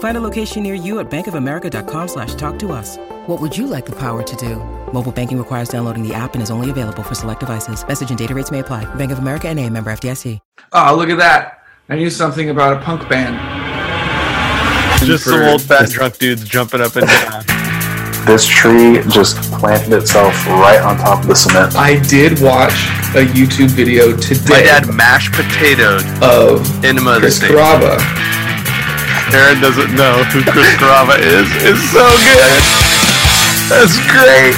Find a location near you at bankofamerica.com slash talk to us. What would you like the power to do? Mobile banking requires downloading the app and is only available for select devices. Message and data rates may apply. Bank of America and a member FDIC. Oh, ah, look at that. I knew something about a punk band. Just some old fat drunk dudes jumping up and down. This tree just planted itself right on top of the cement. I did watch a YouTube video today. My today dad mashed potatoed of enema of the Chris state. Carava. Aaron doesn't know who Chris Carava is. It's so good. That's great.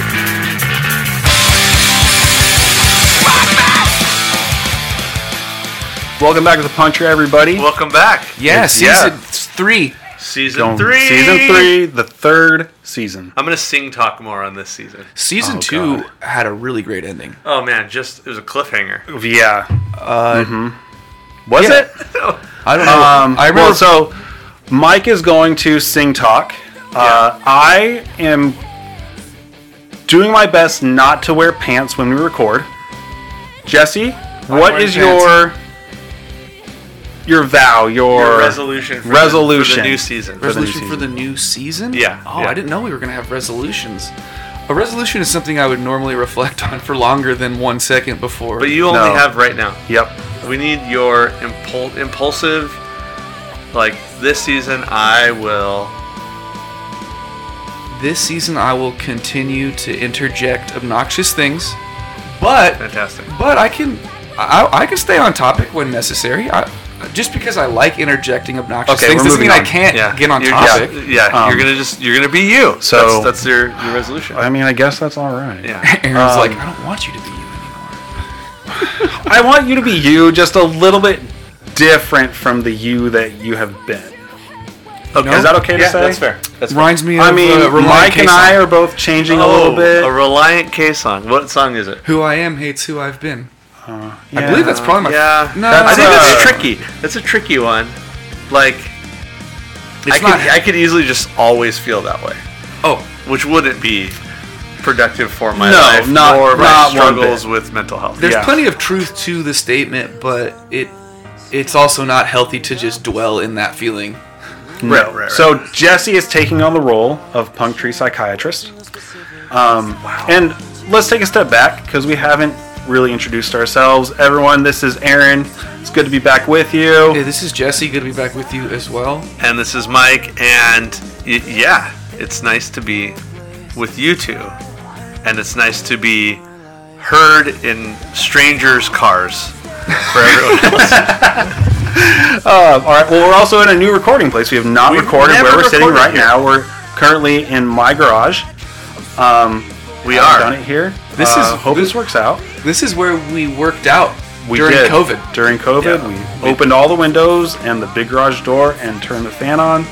Welcome back to the Punk Tree, everybody. Welcome back. Yeah, It's- season yeah. three. Season Going- three. Season three, the third season. I'm gonna sing talk more on this season. Season Oh, two God. had a really great ending. Oh man, just it was a cliffhanger. Yeah. Uh, Was Yeah. it? I don't know. Um, I remember. well, so Mike is going to sing talk. Uh, I am doing my best not to wear pants when we record. Jesse, what wearing is pants. your your vow? Your, Your resolution. For resolution. The, for the new season. for the new resolution for the new season? Yeah, Oh, yeah. I didn't know we were going to have resolutions. A resolution is something I would normally reflect on for longer than one second before. But you only No. have right now. Yep. We need your impul- impulsive. Like this season, I will. this season, I will continue to interject obnoxious things, but Fantastic. but I can I, I can stay on topic when necessary. I, just because I like interjecting obnoxious Okay, things we're doesn't mean moving I can't Yeah. get on You're topic. just- yeah, Um, you're gonna just you're gonna be you. so- that's, that's your your resolution. I mean, I guess that's all right. yeah. Aaron's Um, like, I don't want you to be you anymore. I want you to be you, just a little bit different from the you that you have been. Okay. Is that okay to yeah, say? That's fair. That's fair. Reminds me of I mean, uh, Relient Mike and I K-Song. are both changing a Oh, little bit. A Relient K song. What song is it? Who I am hates who I've been. I Yeah. believe that's probably my. Yeah, No, I think that's uh, tricky. That's a tricky one. Like, It's I could not- I could easily just always feel that way, Oh, which wouldn't be productive for my No, life not- or my not one struggles bit. with mental health. there's Yeah. plenty of truth to the statement, but it it's also not healthy to just dwell in that feeling. Right, right, right. So Jesse is taking on the role of punk tree psychiatrist. Um, And let's take a step back because we haven't really introduced ourselves. Everyone, this is Aaron. It's good to be back with you. Hey, this is Jesse. Good to be back with you as well. And this is Mike, and y- yeah, it's nice to be with you two, and it's nice to be heard in strangers' cars for everyone else. Uh, all right. Well, we're also in a new recording place. We have not We've recorded never where we're sitting recorded right here. now. We're currently in my garage. Um, we are. done it here. This Uh, is- hope this- this works out. This is where we worked out We during did. COVID. During COVID, Yeah. we opened all the windows and the big garage door and turned the fan on.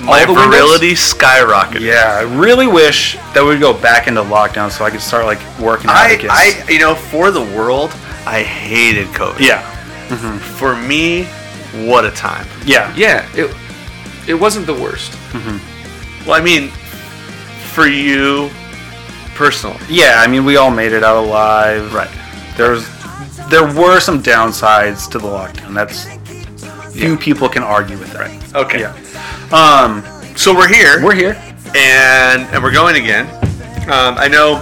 My All the windows? virility skyrocketed. Yeah, I really wish that we'd go back into lockdown so I could start like working out I, again. I, you know, for the world, I hated COVID. yeah, For me, what a time. yeah, Yeah, it it wasn't the worst. Well, I mean, for you personally. yeah. I mean, we all made it out alive. Right. There was, there were some downsides to the lockdown. That's few people can argue with that. Right. Okay. Yeah. Um, So we're here. we're here. and and we're going again. Um, I know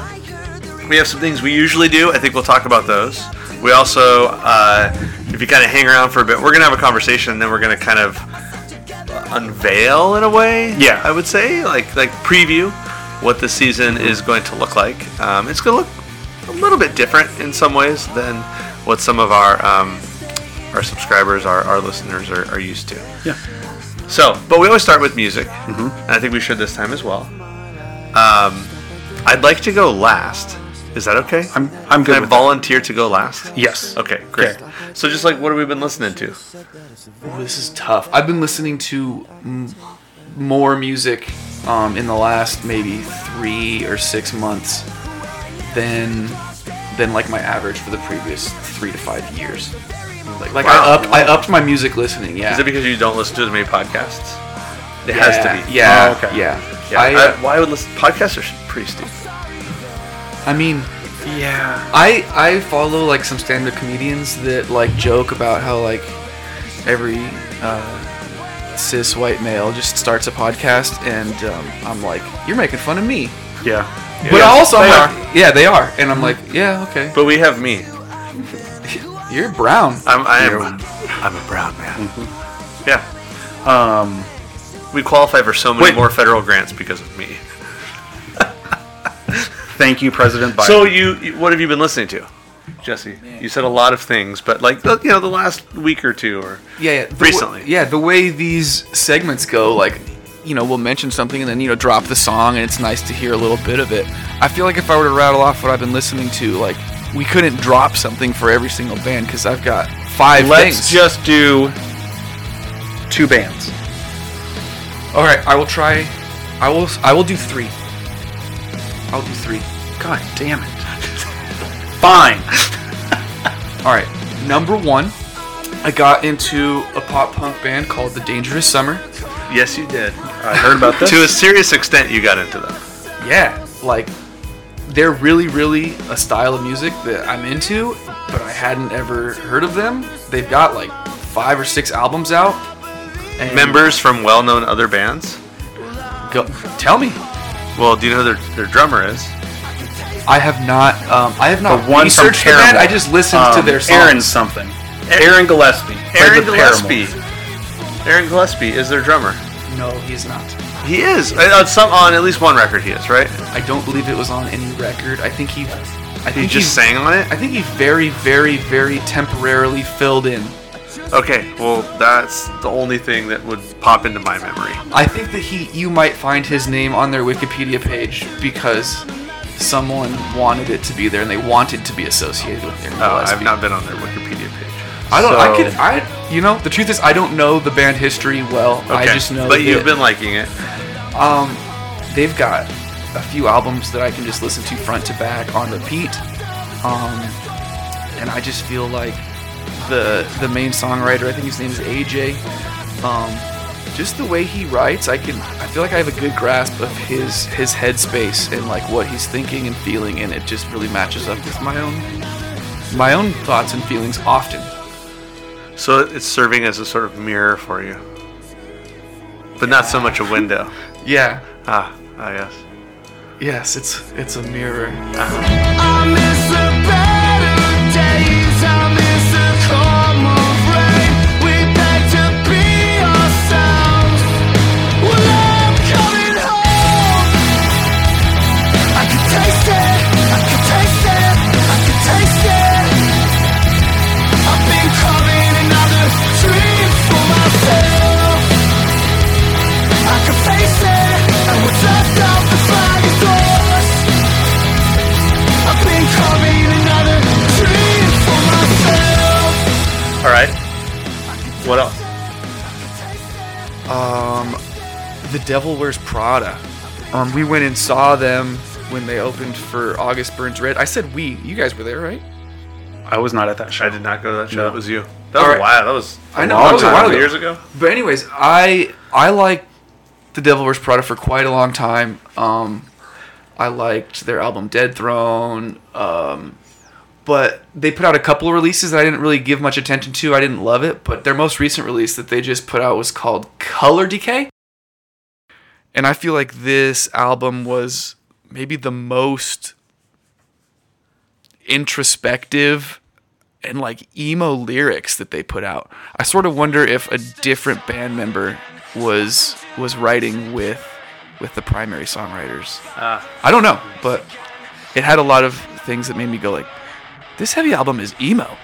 we have some things we usually do. I think we'll talk about those. We also, uh, if you kind of hang around for a bit, we're gonna have a conversation, and then we're gonna kind of unveil in a way. Yeah. I would say like like preview what the season is going to look like. Um, it's gonna look a little bit different in some ways than what some of our um, our subscribers, our, our listeners are, are used to. Yeah. So, but we always start with music, and I think we should this time as well. Um, I'd like to go last. Is that okay? I'm I'm good Can I with that. volunteer to go last? Yes. Okay, great. Okay. So, just like, what have we been listening to? Ooh, this is tough. I've been listening to m- more music um, in the last maybe three or six months than than like my average for the previous three to five years. Like, like Wow. I upped I upped my music listening. Yeah. Is it because you don't listen to as many podcasts? It yeah, has to be. Yeah. Oh, okay. Yeah. Yeah. I, I- why would listen? Podcasts are pretty stupid. I mean, Yeah. I I follow like some stand-up comedians that like joke about how like every uh, cis white male just starts a podcast, and um, I'm like, you're making fun of me. Yeah. But Yeah, also, I'm they like, yeah, they are, and I'm like, yeah, okay. But we have me. You're brown. I'm. I am. I'm a brown man. Yeah. Um, We qualify for so many Wait. more federal grants because of me. Thank you, President Biden. So you, you- what have you been listening to, Jesse? You said a lot of things, but like the- you know, the last week or two, or Yeah, yeah. the Recently. wa- yeah, the way these segments go, like, you know, we'll mention something and then you know drop the song, and it's nice to hear a little bit of it. I feel like if I were to rattle off what I've been listening to, like, we couldn't drop something for every single band because I've got five let's things. just do two bands. All right, I will try. I will. I will do three. I'll do three. God damn it. Fine. All right, number one, I got into a pop punk band called The Dangerous Summer. yes, you did. I heard about this. To a serious extent, you got into them. yeah, like they're really, really a style of music that I'm into, but I hadn't ever heard of them. They've got like five or six albums out. And Members from well-known other bands. go, tell me. Well, do you know who their their drummer is? I have not. Um, I have not the one from researched the band. I just listened to Um, their songs. Aaron something. Aaron Gillespie. Aaron Paramore. Gillespie. Aaron Gillespie is their drummer. No, he's not. He is Uh, on some on at least one record. He is right. I don't believe it was on any record. I think he. I think He just sang on it. I think he very, very, very temporarily filled in. Okay, well that's the only thing that would pop into my memory. I think that he, you might find his name on their Wikipedia page because someone wanted it to be there and they wanted to be associated with Aaron Oh, Gillespie. I've not been on their Wikipedia page. I don't. I could. I. You know, the truth is, I don't know the band history well. Okay, I just know. but you've been liking it. Um, they've got a few albums that I can just listen to front to back on repeat. Um, and I just feel like the the main songwriter, I think his name is AJ. Um, just the way he writes, I can. I feel like I have a good grasp of his his headspace and like what he's thinking and feeling, and it just really matches up with my own my own thoughts and feelings often. So it's serving as a sort of mirror for you, but not so much a window. Yeah. Ah, ah yes. Yes, it's it's a mirror. I The Devil Wears Prada. Um, we went and saw them when they opened for August Burns Red. I said we. You guys were there, right? I was not at that show. I did not go to that show. No. That was you. That was All a right. while. That was a I know, long that was a while ago. years ago. But anyways, I I liked The Devil Wears Prada for quite a long time. Um, I liked their album Dead Throne. Um, but they put out a couple of releases that I didn't really give much attention to. I didn't love it, but their most recent release that they just put out was called Color Decay. And I feel like this album was maybe the most introspective and like emo lyrics that they put out. I sort of wonder if a different band member was was writing with with the primary songwriters. Ah. I don't know, but it had a lot of things that made me go like, this heavy album is emo.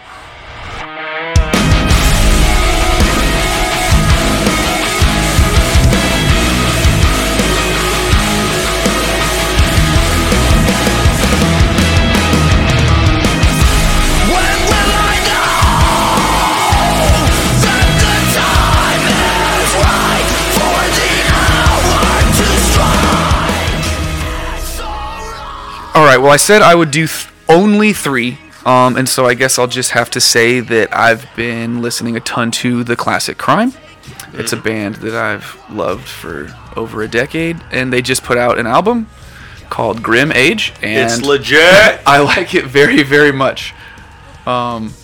Well, I said I would do th- only three. Um, and so I guess I'll just have to say that I've been listening a ton to the classic Crime. It's a band that I've loved for over a decade, and they just put out an album called Grim Age, and It's legit. I like it very, very much. Um,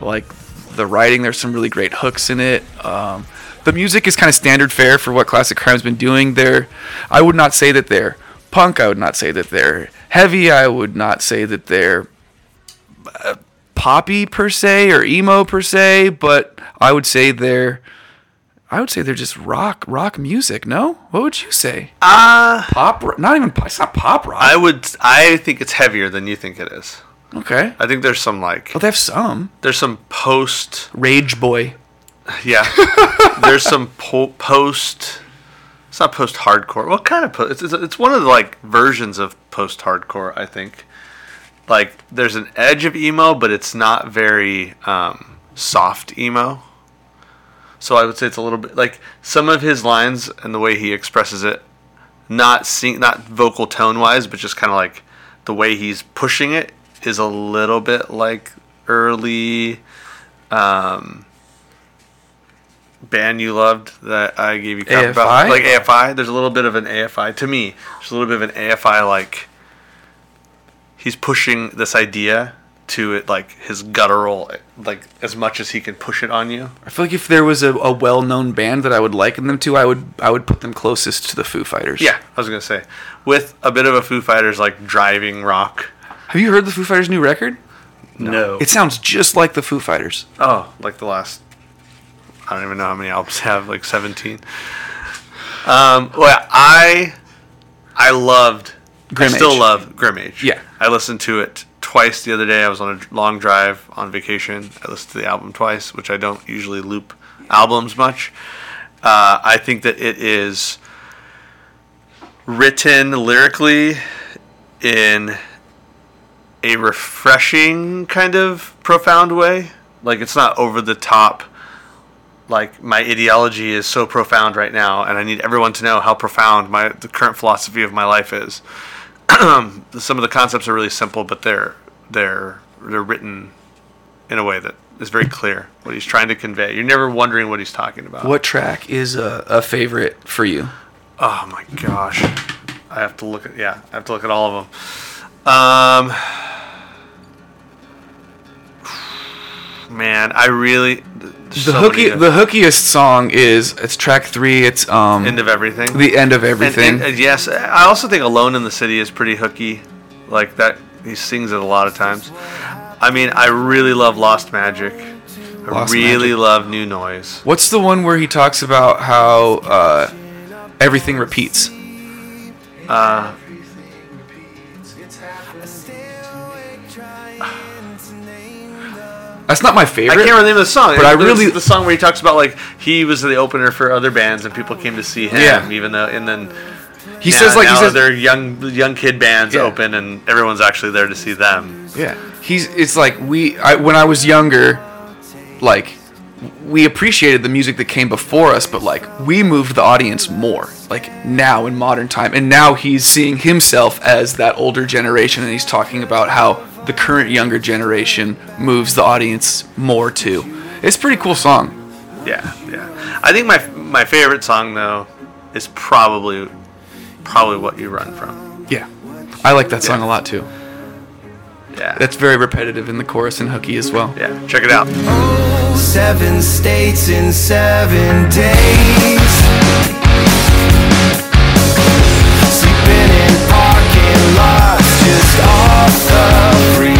like the writing, there's some really great hooks in it. Um, the music is kind of standard fare for what Classic Crime's been doing. They're, I would not say that they're punk. I would not say that they're heavy. I would not say that they're uh, poppy per se or emo per se. But I would say they're, I would say they're just rock, rock music. No, what would you say? Uh, Pop? Not even. pop- It's not pop rock. I would. I think it's heavier than you think it is. okay. I think there's some like Well, they have some. there's some post Rage Boy. yeah there's some po- post it's not post hardcore what kind of post it's, it's, it's one of the like versions of post hardcore I think. Like there's an edge of emo but it's not very um, soft emo. So I would say it's a little bit like some of his lines and the way he expresses it not sing not vocal tone wise but just kind of like the way he's pushing it is a little bit like early um, band you loved that I gave you crap about, like AFI. There's a little bit of an AFI to me. There's a little bit of an AFI like he's pushing this idea to it like his guttural like as much as he can push it on you. I feel like if there was a, a well-known band that I would liken them to, I would I would put them closest to the Foo Fighters. Yeah, I was gonna say with a bit of a Foo Fighters like driving rock. Have you heard the Foo Fighters' new record? No. It sounds just like the Foo Fighters. Oh, like the last. I don't even know how many albums they have, like seventeen. Um, well, I, I loved. Grim I still Age. love Grim Age. Yeah. I listened to it twice the other day. I was on a long drive on vacation. I listened to the album twice, which I don't usually loop albums much. Uh, I think that it is written lyrically in a refreshing kind of profound way. Like it's not over the top. Like my ideology is so profound right now, and I need everyone to know how profound my the current philosophy of my life is. Some of the concepts are really simple, but they're they're they're written in a way that is very clear what he's trying to convey. You're never wondering what he's talking about. What track is a, a favorite for you? Oh my gosh, I have to look at yeah, I have to look at all of them. Um, man, I really The so hooky the hookiest song is it's track three. It's um end of everything. the end of And- everything. and- and yes, I also think "Alone in the City" is pretty hooky, like that. He sings it a lot of times. I mean, I really love "Lost Magic." I Lost really Magic. love "New Noise." What's the one where he talks about how uh, everything repeats? Uh, That's not my favorite. I can't remember the name of the song, But I really- the song where he talks about like he was the opener for other bands and people came to see him, Yeah. even though and then He now- says like he says they're young young kid bands Yeah. open and everyone's actually there to see them. Yeah, he's. It's like we. I, when I was younger, like we appreciated the music that came before us, but like we moved the audience more. Like now in modern time, and now he's seeing himself as that older generation, and he's talking about how the current younger generation moves the audience more too. It's a pretty cool song. Yeah, yeah. I think my my favorite song though is probably probably what you run from. Yeah, I like that song Yeah. a lot too. Yeah, That's very repetitive in the chorus and hooky as well. yeah. Check it out. Oh, seven states in seven days. Off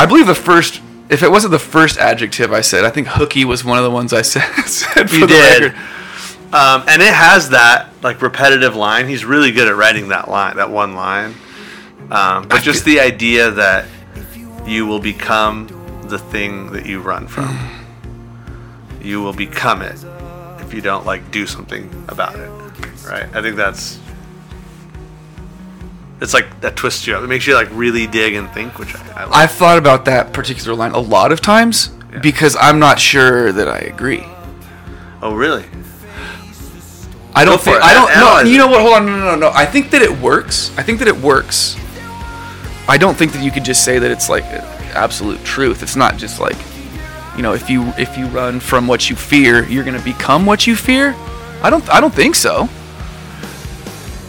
I believe the first. If it wasn't the first adjective I said, I think hooky was one of the ones I said. said for You the did. Um, and it has that like repetitive line. He's really good at writing that line, that one line. Um, but just the idea that you will become the thing that you run from. you will become it if you don't like do something about it. Right? I think that's it's like that twists you up. It makes you like really dig and think, which I, I like. I've thought about that particular line a lot of times because I'm not sure that I agree. oh, really? I don't think it. I don't it. You know what? Hold on. No, no, no, no. I think that it works. I think that it works. I don't think that you could just say that it's like absolute truth. It's not just like, you know, if you if you run from what you fear, you're gonna become what you fear. I don't. I don't think so.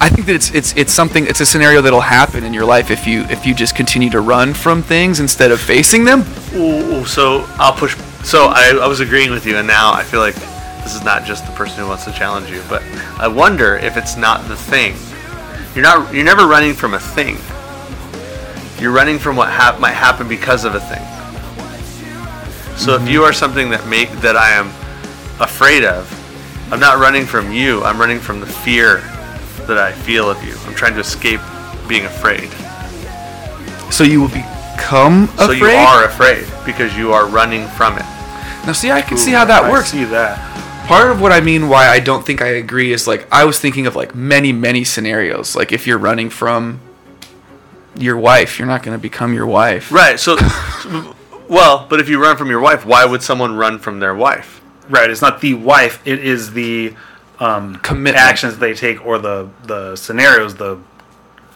I think that it's it's it's something. It's a scenario that'll happen in your life if you if you just continue to run from things instead of facing them. Ooh, so I'll push. So I, I was agreeing with you, and now I feel like this is not just the person who wants to challenge you, but I wonder if it's not the thing. You're not. You're never running from a thing. You're running from what hap- might happen because of a thing. So if mm-hmm. you are something that make that I am afraid of, I'm not running from you. I'm running from the fear that I feel of you. I'm trying to escape being afraid. So you will become afraid. So you are afraid because you are running from it. Now, see, I can see how that works. I works. see that. part of what I mean why I don't think I agree is like I was thinking of like many many scenarios. Like if you're running from your wife, you're not going to become your wife. Right. So, well, but if you run from your wife, why would someone run from their wife? Right. It's not the wife. It is the um, Commitment. actions they take or the the scenarios, the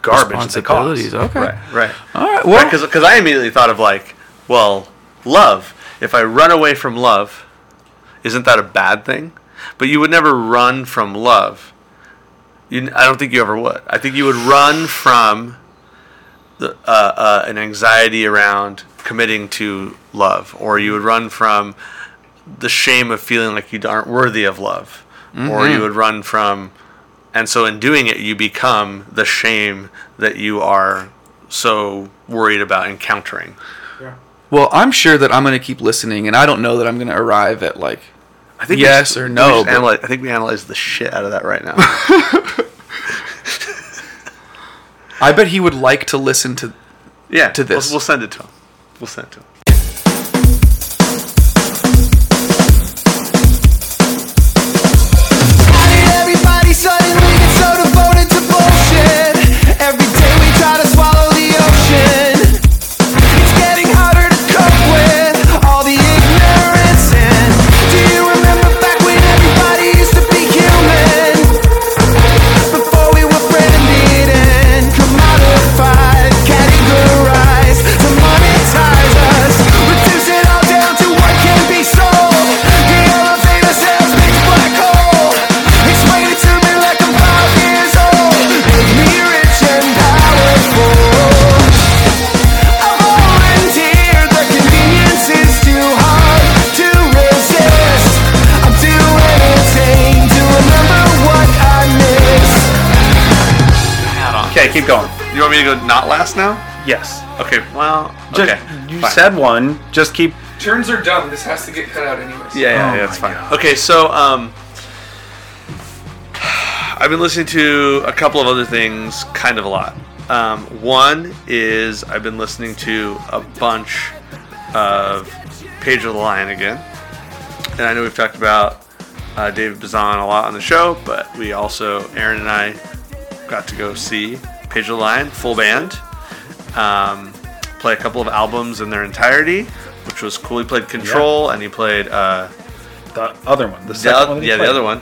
garbage that they cause. Okay. Right. Right. All right. Well, Because I immediately thought of like, well, love. If I run away from love, isn't that a bad thing? But you would never run from love. You, I don't think you ever would. I think you would run from the, uh, uh, an anxiety around committing to love, or you would run from the shame of feeling like you aren't worthy of love, or you mm-hmm. would run from, and so in doing it, you become the shame that you are so worried about encountering. well, I'm sure that I'm going to keep listening, and I don't know that I'm going to arrive at like. I think Yes we- or no, just but- analyze- I think we analyze the shit out of that right now. I bet he would like to listen to. yeah, To this. We'll, we'll send it to him. We'll send it to him. Keep going. You want me to go not last now? Yes. Okay. Well, Just, okay. you fine. said one. Just keep. Turns are dumb. This has to get cut out anyways. Yeah, yeah, Oh yeah, that's fine. God. Okay, so um, I've been listening to a couple of other things, kind of a lot. Um, one is I've been listening to a bunch of Pedro the Lion again, and I know we've talked about uh, David Bazan a lot on the show, but we also Aaron and I got to go see Pedro the Lion full band. Um, play a couple of albums in their entirety, which was cool. He played Control and he played uh, The other one. The the second one. yeah, the other one.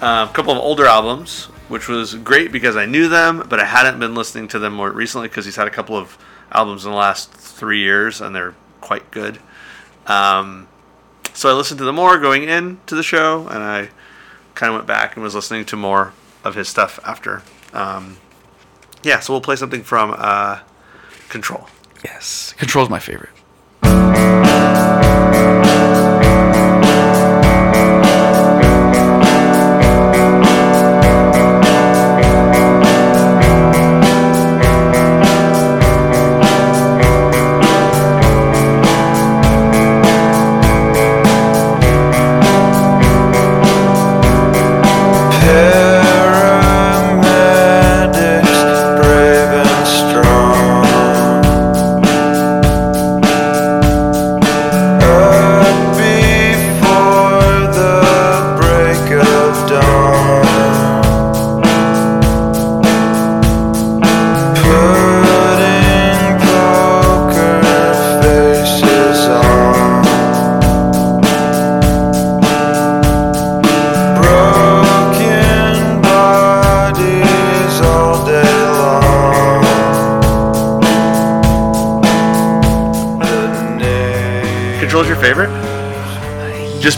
Um, a couple of older albums, which was great because I knew them, but I hadn't been listening to them more recently because he's had a couple of albums in the last three years, and they're quite good. Um, so I listened to them more going into the show, and I kind of went back and was listening to more of his stuff after. Um, yeah, so we'll play something from uh, Control. Yes. Control's my favorite.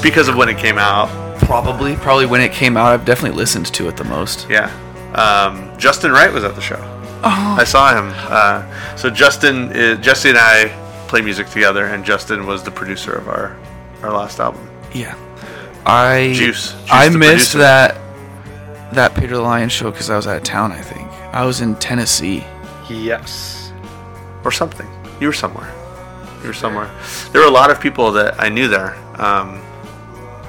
Because of when it came out. Probably, probably when it came out, I've definitely listened to it the most. Yeah. Um, Justin Wright was at the show. I saw him. Uh, so Justin, is, Jesse and I play music together, and Justin was the producer of our our last album. Yeah, I Juice. Juice I missed producer. that that Pedro the Lion show because I was out of town. I think I was in Tennessee. Yes. or something. You were somewhere. You were somewhere. There were a lot of people that I knew there. Um,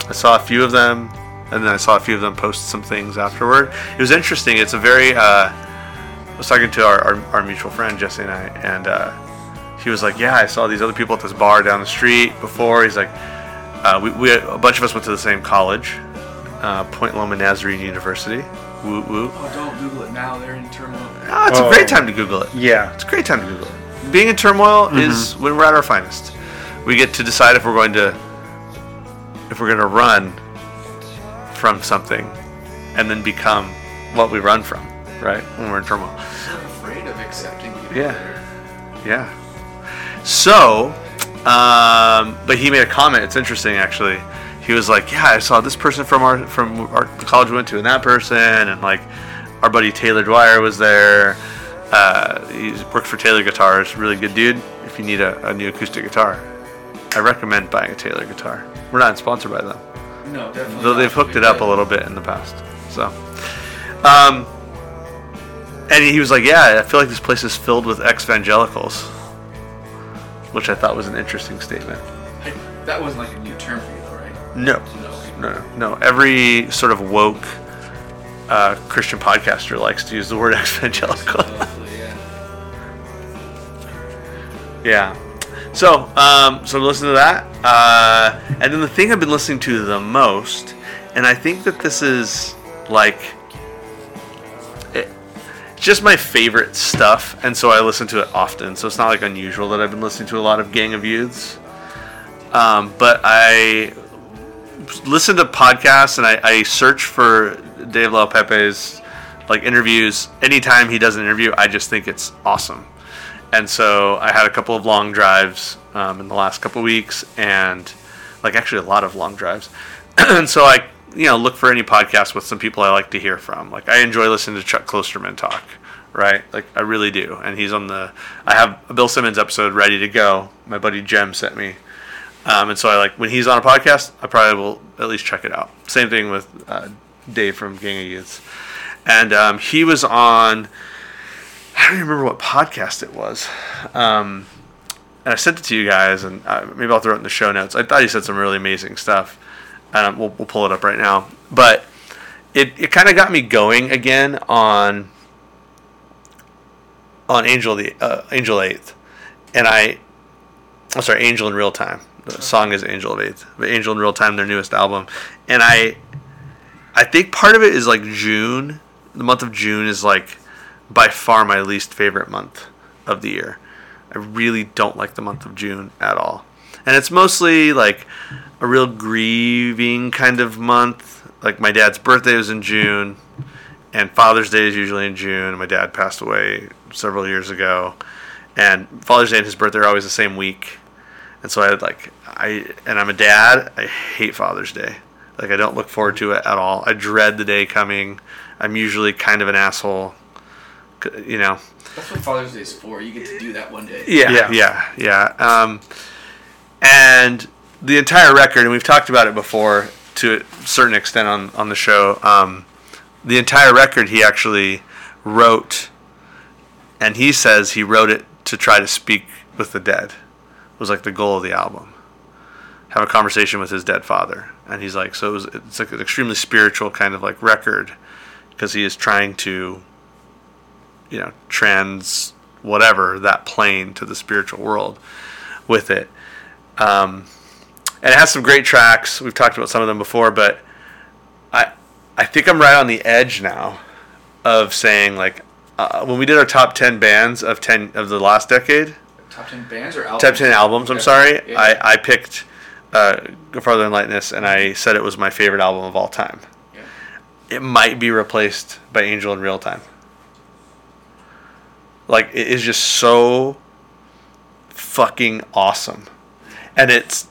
I saw a few of them, and then I saw a few of them post some things afterward. It was interesting. It's a very. Uh, I was talking to our, our, our mutual friend Jesse and I, and uh, he was like, "Yeah, I saw these other people at this bar down the street before." He's like, uh, "We, we a bunch of us went to the same college, uh, Point Loma Nazarene University." Woo woo. Oh, don't Google it now. They're in turmoil. Ah, it's Oh. a great time to Google it. Yeah. It's a great time to Google it. Being in turmoil is when we're at our finest. We get to decide if we're going to if we're going to run from something and then become what we run from, right? When we're in turmoil. I'm afraid of accepting. Yeah. Yeah. So, um, but he made a comment. It's interesting, actually. He was like, "Yeah, I saw this person from our from our college we went to, and that person, and like our buddy Taylor Dwyer was there. Uh, he works for Taylor Guitars, really good dude. If you need a, a new acoustic guitar, I recommend buying a Taylor guitar. We're not sponsored by them No, definitely. though they've hooked it up a little bit in the past. So, um, and he was like, "Yeah, I feel like this place is filled with ex-evangelicals," which I thought was an interesting statement. That wasn't like a new term for you, though, right? No, no, no, no. Every sort of woke uh, Christian podcaster likes to use the word ex-evangelical. Yeah. So, um, so listen to that. Uh, and then the thing I've been listening to the most, and I think that this is like, it, it's just my favorite stuff, and so I listen to it often. So it's not like unusual that I've been listening to a lot of Gang of Youths. Um, but I listen to podcasts and I, I search for Dave Le'Aupepe's like interviews. Anytime he does an interview, I just think it's awesome. And so I had a couple of long drives um, in the last couple of weeks, and like actually a lot of long drives. and so I, you know, look for any podcast with some people I like to hear from. Like I enjoy listening to Chuck Klosterman talk, right? Like I really do. And he's on the. I have a Bill Simmons episode ready to go. My buddy Jem sent me. Um, and so I like when he's on a podcast, I probably will at least check it out. Same thing with uh, Dave from Gang of Youths, and um, he was on. I don't even remember what podcast it was, um, and I sent it to you guys, and uh, maybe I'll throw it in the show notes. I thought he said some really amazing stuff. Um, we'll, we'll pull it up right now, but it, it kind of got me going again on on Angel the uh, Angel Eighth, and I I'm sorry, Angel in Real Time. The song is Angel of Eighth, but Angel in Real Time, their newest album, and I, I think part of it is like June. The month of June is like by far my least favorite month of the year. I really don't like the month of June at all, and it's mostly like a real grieving kind of month. Like my dad's birthday was in June, and Father's Day is usually in June. My dad passed away several years ago, and Father's Day and his birthday are always the same week. And so I had like I and I'm a dad. I hate Father's Day. Like I don't look forward to it at all. I dread the day coming. I'm usually kind of an asshole. C- You know. That's what Father's Day is for. You get to do that one day. Yeah, Yeah. yeah, yeah. Um, and the entire record, and we've talked about it before to a certain extent on on the show. Um, the entire record, he actually wrote, and he says he wrote it to try to speak with the dead. It Was like the goal of the album. Have a conversation with his dead father, and he's like, so it was, it's like an extremely spiritual kind of like record, because he is trying to you know trans whatever that plane to the spiritual world with it um, and it has some great tracks we've talked about some of them before but i i think i'm right on the edge now of saying like uh, when we did our top 10 bands of 10 of the last decade Top ten bands or albums? top 10 albums i'm Okay. sorry Yeah. i i picked uh, go farther in lightness and i said it was my favorite album of all time Yeah. it might be replaced by Angel in Real Time. Like it is just so fucking awesome. And it's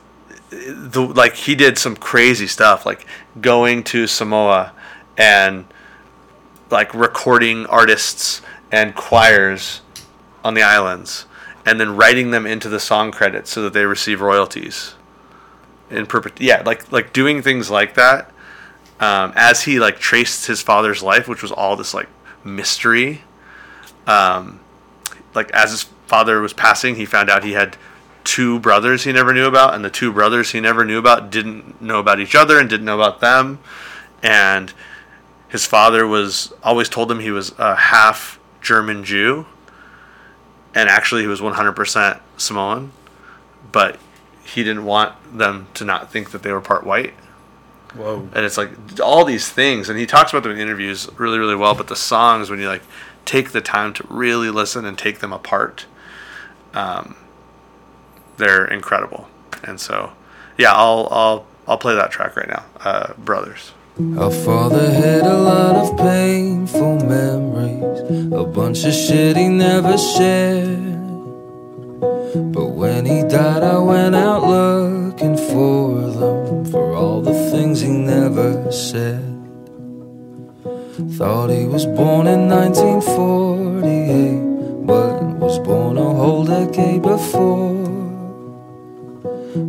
the like he did some crazy stuff, like going to Samoa and like recording artists and choirs on the islands, and then writing them into the song credits so that they receive royalties. In perpet, yeah, like like doing things like that. Um, as he like traced his father's life, which was all this like mystery. Um, like as his father was passing, he found out he had two brothers he never knew about, and the two brothers he never knew about didn't know about each other and didn't know about them. And his father was always told him he was a half German Jew, and actually he was 100% Samoan, but he didn't want them to not think that they were part white. Whoa. And it's like all these things, and he talks about them in interviews really, really well. But the songs, when you like take the time to really listen and take them apart, um, they're incredible. And so, yeah, I'll I'll I'll play that track right now, uh, Brothers. Our father had a lot of painful memories, a bunch of shit he never shared. But when he died, I went out looking for them, for all the things he never said. Thought he was born in 1948, but was born a whole decade before.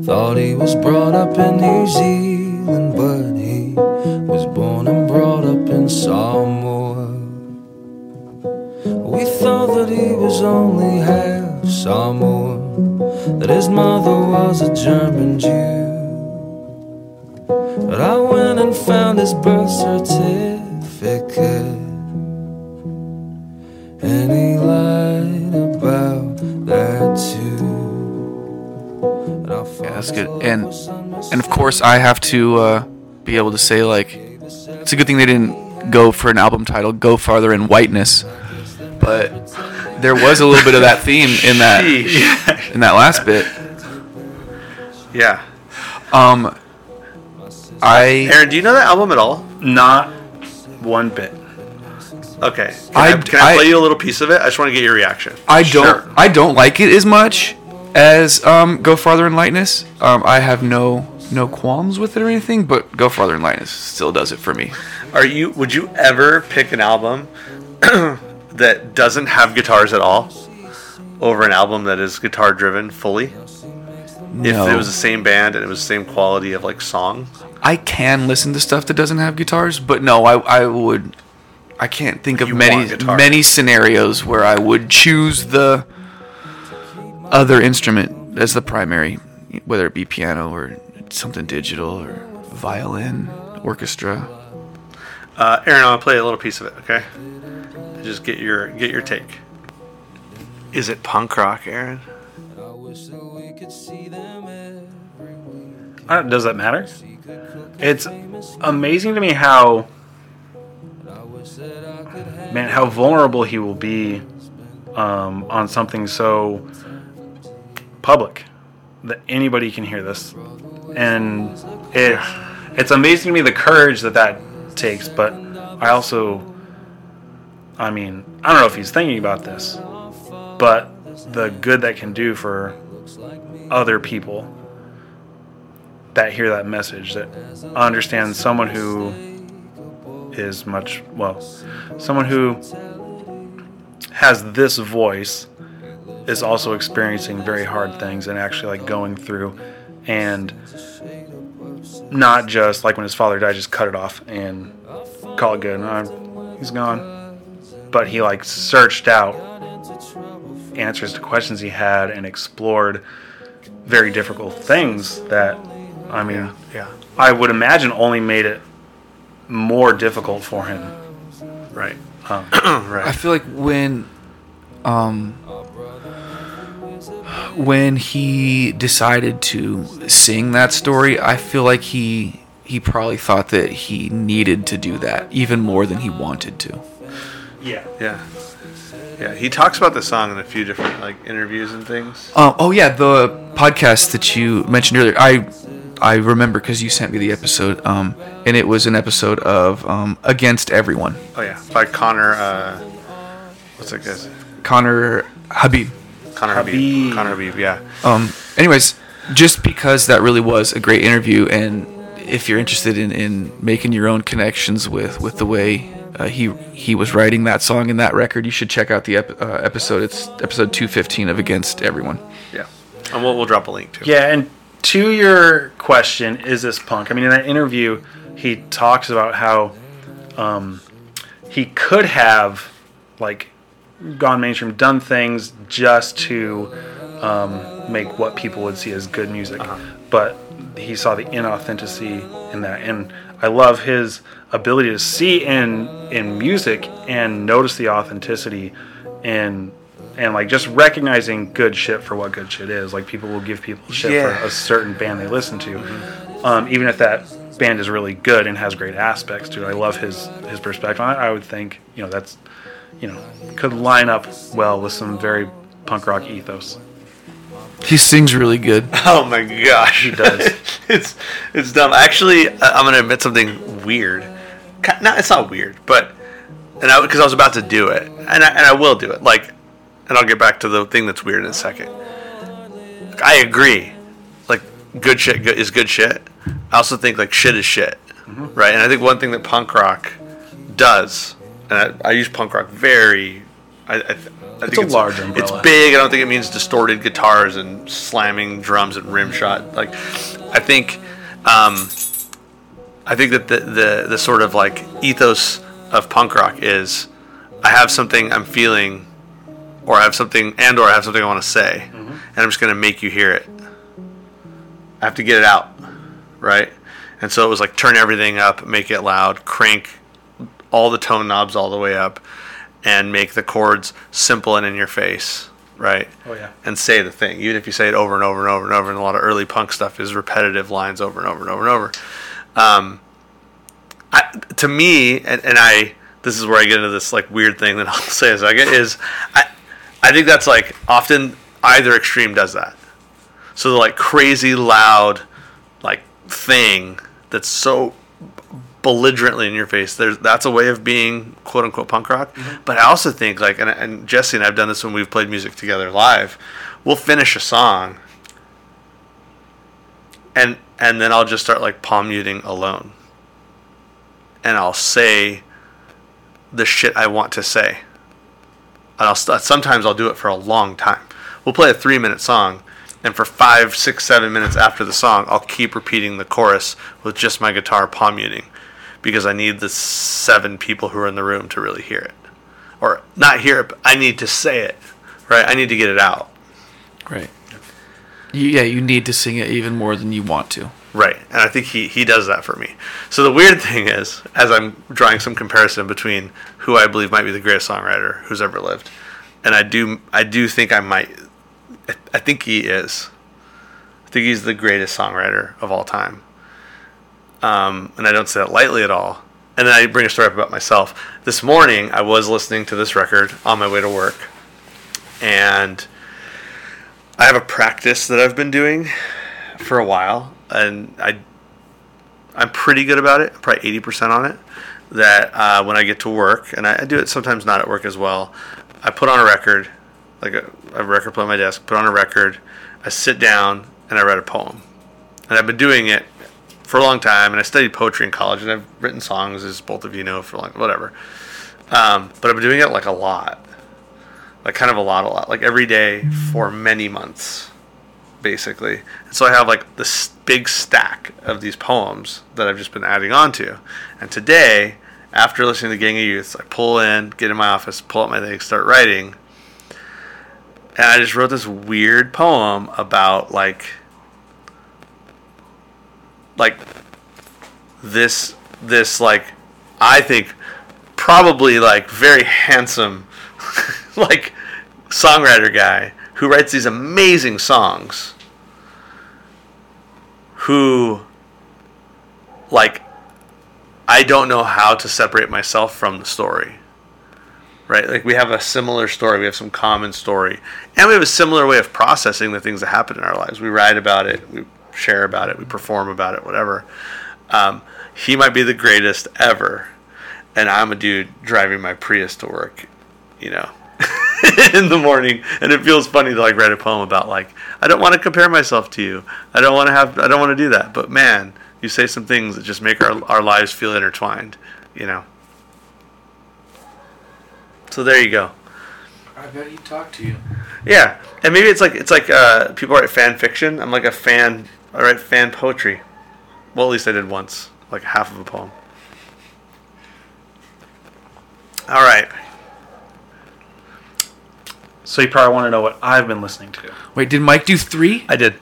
Thought he was brought up in New Zealand, but he was born and brought up in Samoa. We thought that he was only half Samoan, that his mother was a German Jew. But I went and found his birth certificate, and he lied about that too. Yeah, that's good. And and of course, I have to uh, be able to say like, it's a good thing they didn't go for an album title, "Go Farther in Whiteness," but there was a little bit of that theme in that in that last bit. Yeah, Um, I Aaron, do you know that album at all? Not one bit. Okay, can I, I- can I, I- play you a little piece of it? I just want to get your reaction. I don't I don't like it as much as um, Go Farther in Lightness. Um, I have no no qualms with it or anything, but Go Farther in Lightness still does it for me. Are you? Would you ever pick an album that doesn't have guitars at all over an album that is guitar driven fully? If it was the same band and it was the same quality of like song, I can listen to stuff that doesn't have guitars, but no, I I would I can't think of You many want guitar. many scenarios where I would choose the other instrument as the primary, whether it be piano or something digital or violin, orchestra. uh, Aaron, I'll play a little piece of it. Okay, just get your get your take. Is it punk rock, Aaron? I wish that we could see them every week. Uh, does that matter? It's amazing to me how, man, how vulnerable he will be um, on something so public that anybody can hear this, and it it's amazing to me the courage that that takes. But I also, I mean, I don't know if he's thinking about this, but the good that can do for other people that hear that message that understand someone who is much well someone who has this voice is also experiencing very hard things and actually like going through and not just like when his father died just cut it off and call it good. No, he's gone. But he like searched out answers to questions he had and explored very difficult things that I mean Yeah, I would imagine only made it more difficult for him. right, Um, I feel like when um when he decided to sing that story, I feel like he he probably thought that he needed to do that even more than he wanted to. yeah. Yeah, yeah. He talks about the song in a few different like interviews and things. Um, oh yeah, the podcast that you mentioned earlier. I I remember because you sent me the episode, um, and it was an episode of um, Against Everyone. Oh yeah, by Conor. Uh, what's that guy's? Conor Habib. Conor Habib. Habib. Conor Habib. Yeah. Um, anyways, just because that really was a great interview, and if you're interested in, in making your own connections with, with the way uh, he he was writing that song and that record, you should check out the ep- uh, episode. It's episode 215 of Against Everyone. Yeah, and we'll, we'll drop a link too. Yeah, and to your question, is this punk? I mean, in that interview, he talks about how um, he could have like gone mainstream, done things just to um, make what people would see as good music, but he saw the inauthenticity in that, and I love his ability to see in in music and notice the authenticity and and like just recognizing good shit for what good shit is. Like people will give people shit Yeah. for a certain band they listen to, um, even if that band is really good and has great aspects to it. I love his his perspective. I, I would think you know that's you know could line up well with some very punk rock ethos. He sings really good. Oh my gosh, He does. it's it's dumb. Actually, I- I'm gonna admit something weird. No, it's not weird, but and I because I was about to do it, and I, and I will do it. Like, and I'll get back to the thing that's weird in a second. I agree. Like, good shit is good shit. I also think like shit is shit, right? And I think one thing that punk rock does, and I, I use punk rock very. I, I, I think a large It's umbrella. big. I don't think it means distorted guitars and slamming drums and rim shot. Like, I think, um, I think that the, the the sort of like ethos of punk rock is, I have something I'm feeling, or I have something, and or I have something I want to say, and I'm just gonna make you hear it. I have to get it out, right? And so it was like turn everything up, make it loud, crank all the tone knobs all the way up, and make the chords simple and in your face, right? Oh, yeah. And say the thing, even if you say it over and over and over and over. And a lot of early punk stuff is repetitive lines over and over and over and over. Um, I, to me, and, and I, this is where I get into this like weird thing that I'll say a second is, I, I think that's like often either extreme does that. So the like crazy loud, like thing that's so belligerently in your face. There's that's a way of being quote unquote punk rock. Mm-hmm. But I also think like and, and Jesse and I've done this when we've played music together live. We'll finish a song and and then I'll just start like palm muting alone. And I'll say the shit I want to say. I'll st- sometimes I'll do it for a long time. We'll play a three minute song, and for five, six, seven minutes after the song, I'll keep repeating the chorus with just my guitar palm muting, because I need the seven people who are in the room to really hear it, or not hear it. But I need to say it, right? I need to get it out, Right. You, yeah, you need to sing it even more than you want to. Right? And I think he he does that for me. So the weird thing is, as I'm drawing some comparison between who I believe might be the greatest songwriter who's ever lived, and I do I do think I might I- think he is. I think he's the greatest songwriter of all time. Um, and I don't say that lightly at all. And then I bring a story up about myself. This morning, I was listening to this record on my way to work. And I have a practice that I've been doing for a while. And I, I'm pretty good about it, probably 80% on it. That uh, when I get to work, and I, I do it sometimes not at work as well, I put on a record like a, a record player on my desk, put on a record, I sit down and I write a poem. And I've been doing it for a long time, and I studied poetry in college, and I've written songs, as both of you know, for like whatever. Um, but I've been doing it like a lot, like kind of a lot, a lot, like every day for many months, basically. And so I have like this big stack of these poems that I've just been adding on to. And today, after listening to Gang of Youths, I pull in, get in my office, pull up my thing, start writing and I just wrote this weird poem about like like this this like I think probably like very handsome like songwriter guy who writes these amazing songs who like I don't know how to separate myself from the story right? Like we have a similar story, we have some common story, and we have a similar way of processing the things that happen in our lives. We write about it, we share about it, we perform about it, whatever. Um, he might be the greatest ever, and I'm a dude driving my Prius to work, you know. in the morning, and it feels funny to like write a poem about like I don't want to compare myself to you. I don't want to have. I don't want to do that. But man, you say some things that just make our our lives feel intertwined. You know. So there you go. I bet he talked to you. Yeah, and maybe it's like it's like uh, people write fan fiction. I'm like a fan. I write fan poetry. Well, at least I did once, like half of a poem. All right. So you probably want to know what I've been listening to. Wait, did Mike do three? I did.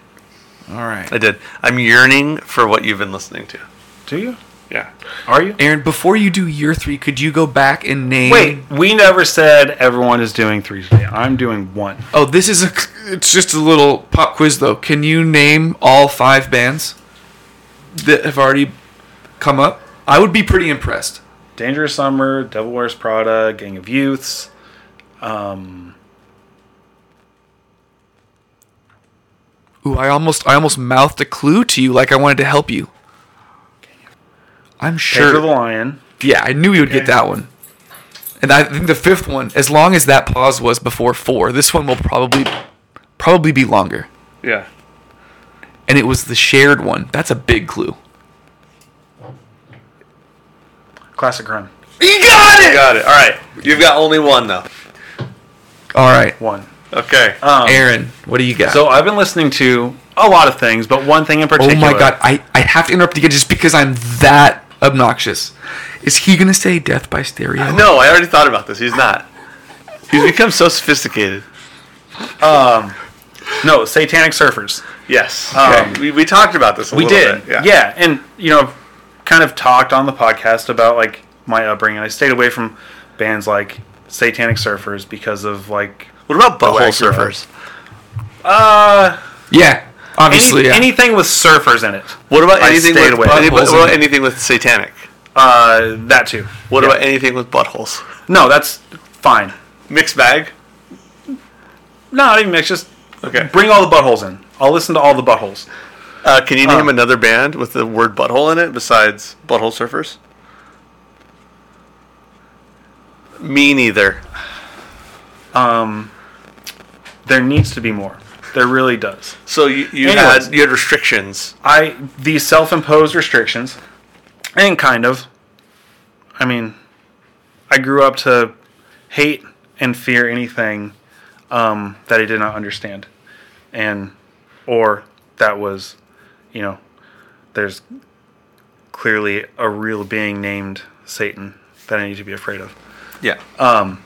All right. I did. I'm yearning for what you've been listening to. Do you? Yeah. Are you? Aaron, before you do year three, could you go back and name? Wait, we never said everyone is doing three today. I'm doing one. Oh, this is a. It's just a little pop quiz, though. Can you name all five bands that have already come up? I would be pretty impressed. Dangerous Summer, Devil Wears Prada, Gang of Youths. Um, Ooh, I almost, I almost mouthed a clue to you, like I wanted to help you. I'm Pedro sure. the Lion. Yeah, I knew you would get that one. And I think the fifth one, as long as that pause was before four, this one will probably, probably be longer. Yeah. And it was the shared one. That's a big clue. Classic Run. You got it. You got it. All right. You've got only one though. All right, One. Okay. Um, Aaron, what do you got? So I've been listening to a lot of things, but one thing in particular. Oh my god, I, I have to interrupt again just because I'm that obnoxious. Is he gonna say death by stereo? no, I already thought about this. He's not. He's become so sophisticated. Um, No, Satanic Surfers. Yes. Um, we, we talked about this. A we little did. Bit. Yeah. and you know, kind of talked on the podcast about like my upbringing. I stayed away from bands like Satanic Surfers because of like What about Butthole. Surfers? uh Yeah, obviously. any, yeah. anything with surfers in it. What about I anything with away. any- what about anything with Satanic? Uh, that too. What Yeah. about anything with buttholes? No, that's fine. Mixed bag. No, not even mix. Just Okay. bring all the buttholes in. I'll listen to all the buttholes. Uh, can you name Um, another band with the word butthole in it besides Butthole Surfers? Me neither. There needs to be more. There really does. So you, you Anyways. had you had restrictions. I these self-imposed restrictions, and kind of. I mean, I grew up to hate and fear anything um, that I did not understand, and or that was, you know, there's clearly a real being named Satan that I need to be afraid of. Yeah. Um,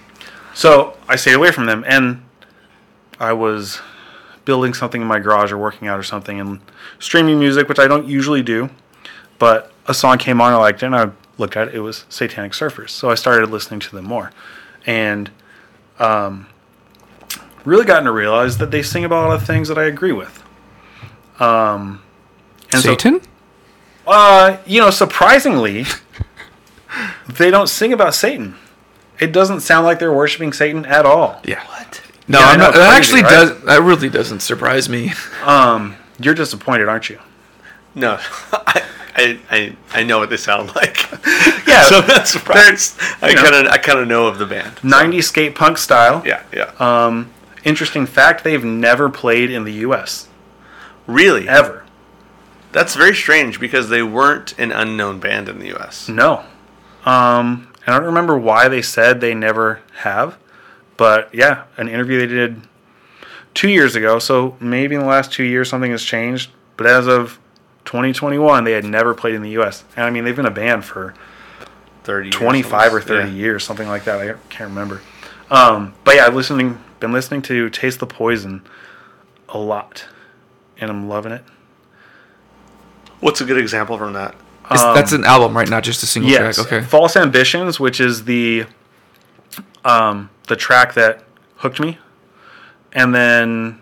So I stayed away from them, and I was building something in my garage or working out or something, and streaming music, which I don't usually do. But a song came on, I liked it, and I looked at it. It was Satanic Surfers, so I started listening to them more, and um, really gotten to realize that they sing about a lot of things that I agree with. Um, and so- Satan? uh, you know, surprisingly, they don't sing about Satan. It doesn't sound like they're worshiping Satan at all. yeah. What? No, Yeah, I I'm not, that crazy, actually right? does. That really doesn't surprise me. Um, you're disappointed, aren't you? No. I, I, I, I know what they sound like. Yeah, so that's surprised. I you know. kind of I kind of know of the band. 90s skate punk style. Yeah, yeah. Um, interesting fact: they've never played in the U.S. really? ever. That's very strange because they weren't an unknown band in the U.S. No. Um, I don't remember why they said they never have, but yeah, an interview they did two years ago. So maybe in the last two years something has changed. But as of 2021, they had never played in the U.S. And I mean, they've been a band for Thirty, 25 or 30 Yeah. years, something like that. I can't remember. Um, but yeah, I've listening, been listening to Taste the Poison a lot, and I'm loving it. What's a good example from that? Is- that's an album, right? Not just a single Yes, track. Okay. False Ambitions, which is the um, the track that hooked me, and then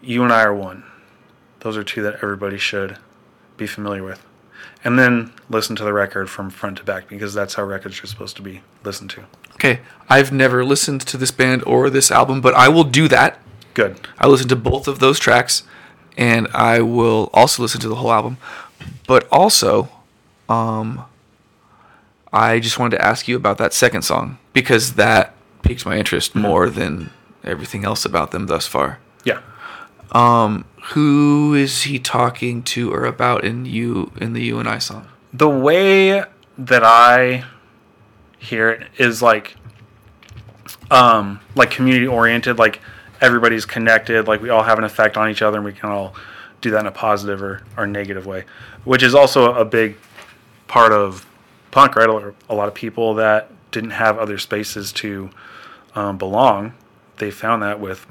You and I Are One. Those are two that everybody should be familiar with. And then listen to the record from front to back because that's how records are supposed to be listened to. Okay. I've never listened to this band or this album, but I will do that. Good. I listened to both of those tracks, and I will also listen to the whole album. But also, um, I just wanted to ask you about that second song because that piqued my interest more than everything else about them thus far. Yeah. Who is he talking to or about in you in the you and I song? the way that I hear it is like um like community oriented, like everybody's connected, like we all have an effect on each other and we can all do that in a positive or, or negative way. Which is also a big part of punk, right? A lot of people that didn't have other spaces to um, belong, they found that with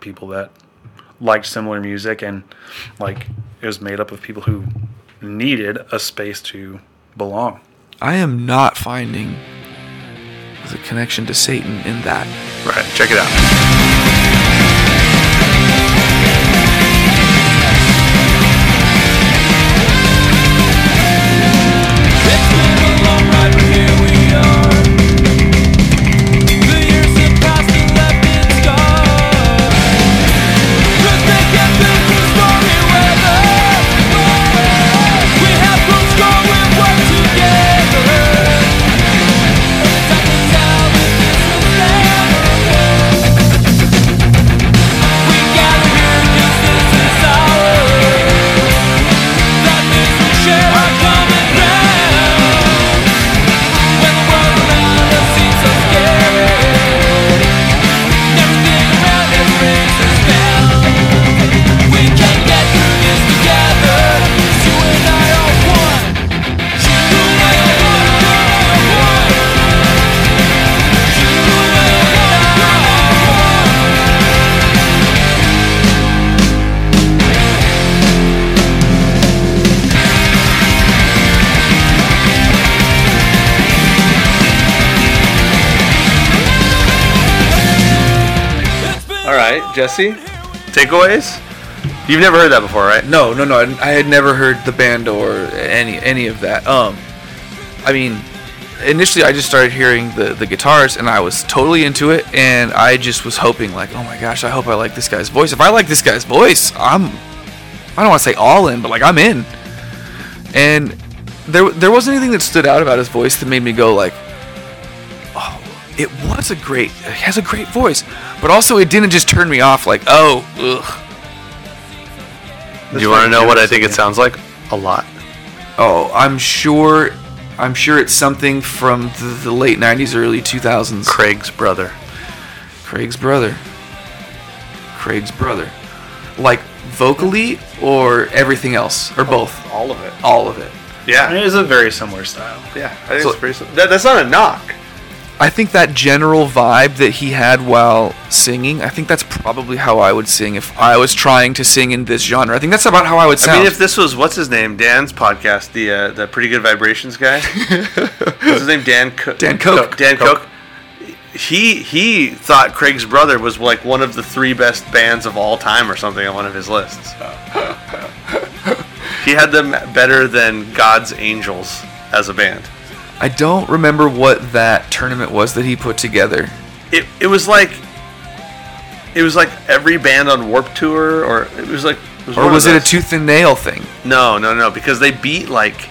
people that liked similar music and like it was made up of people who needed a space to belong. I am not finding the connection to Satan in that. Right. Check it out. Right, Jesse. Takeaways? You've never heard that before, right? No, no, no. I had never heard the band or any any of that. Um, I mean, initially I just started hearing the the guitars and I was totally into it, and I just was hoping like, oh my gosh, I hope I like this guy's voice. If I like this guy's voice, I'm I don't want to say all in, but like I'm in. And there there wasn't anything that stood out about his voice that made me go like, oh, it was a great. He has a great voice, but also it didn't just turn me off like, oh, ugh. Do you want to know what I think it sounds like? A lot. Oh, I'm sure. I'm sure it's something from the, the late '90s, early 2000s. Craig's brother. Craig's brother. Craig's brother. Like vocally or everything else or oh, both. All of it. All of it. Yeah. It is a very similar style. Yeah. I think So- it's pretty. That, that's not a knock. I think that general vibe that he had while singing, I think that's probably how I would sing if I was trying to sing in this genre. I think that's about how I would sound. I mean, if this was what's his name, Dan's podcast, the uh, the Pretty Good Vibrations guy. what's his name? Dan. Co- Dan Koch. Dan Cook. He he thought Craig's brother was like one of the three best bands of all time or something on one of his lists. he had them better than God's Angels as a band. I don't remember what that tournament was that he put together. It it was like it was like every band on Warped Tour, or it was like. It Or was it a tooth and nail thing? No, no, no, because they beat like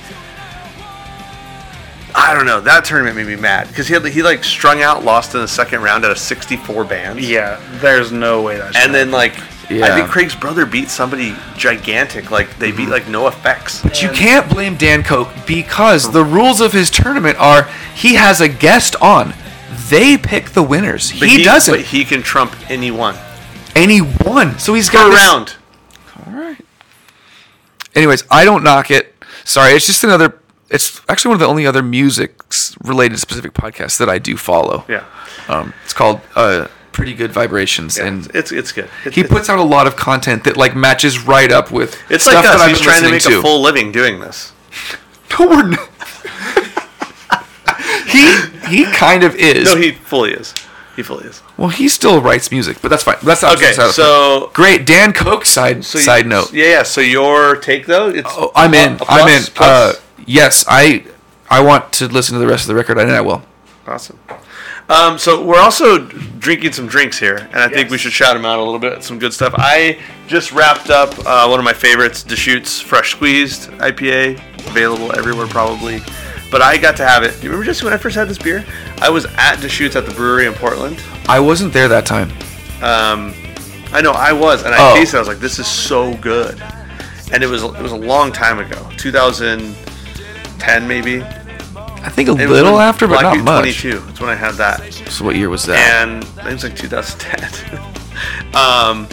I don't know. That tournament made me mad because he had he like strung out, lost in the second round out of 64 bands. Yeah, there's no way that. and then happen. Like I think Craig's brother beat somebody gigantic. Like they beat like NOFX. But you can't blame Dan Koch because the rules of his tournament are he has a guest on. They pick the winners. But he, doesn't. But he can trump anyone and he won. So he's per got this- round. All right. Anyways, I don't knock it. Sorry, it's just another. It's actually one of the only other music related specific podcasts that I do follow. Yeah, Um, it's called uh, Pretty Good Vibrations, yeah and it's it's good. It- he it- puts out a lot of content that like matches right up with It's stuff like us. that been trying to make a full living doing this. No, we're not. he he kind of is. No, he fully is. He fully is. well, he still writes music, but that's fine. That's not Okay, so great. Dan Koch side so you- side note. Yeah, yeah. So your take though? It's Oh, I'm a in. plus- I'm in. Uh, yes, I I want to listen to the rest of the record, and I will. Awesome. Um, so we're also drinking some drinks here, and I think we should shout them out a little bit. Some good stuff. I just wrapped up uh, one of my favorites, Deschutes Fresh Squeezed IPA, available everywhere probably. But I got to have it. Do you remember just when I first had this beer? I was at Deschutes at the brewery in Portland. I wasn't there that time. Um, I know I was, and I Oh. tasted. it. I was like, "This is so good," and it was it was a long time ago, 2010 maybe. I think a It little after, but Black not much. 22. That's when I had that, So what year was that? and it was like 2010. um,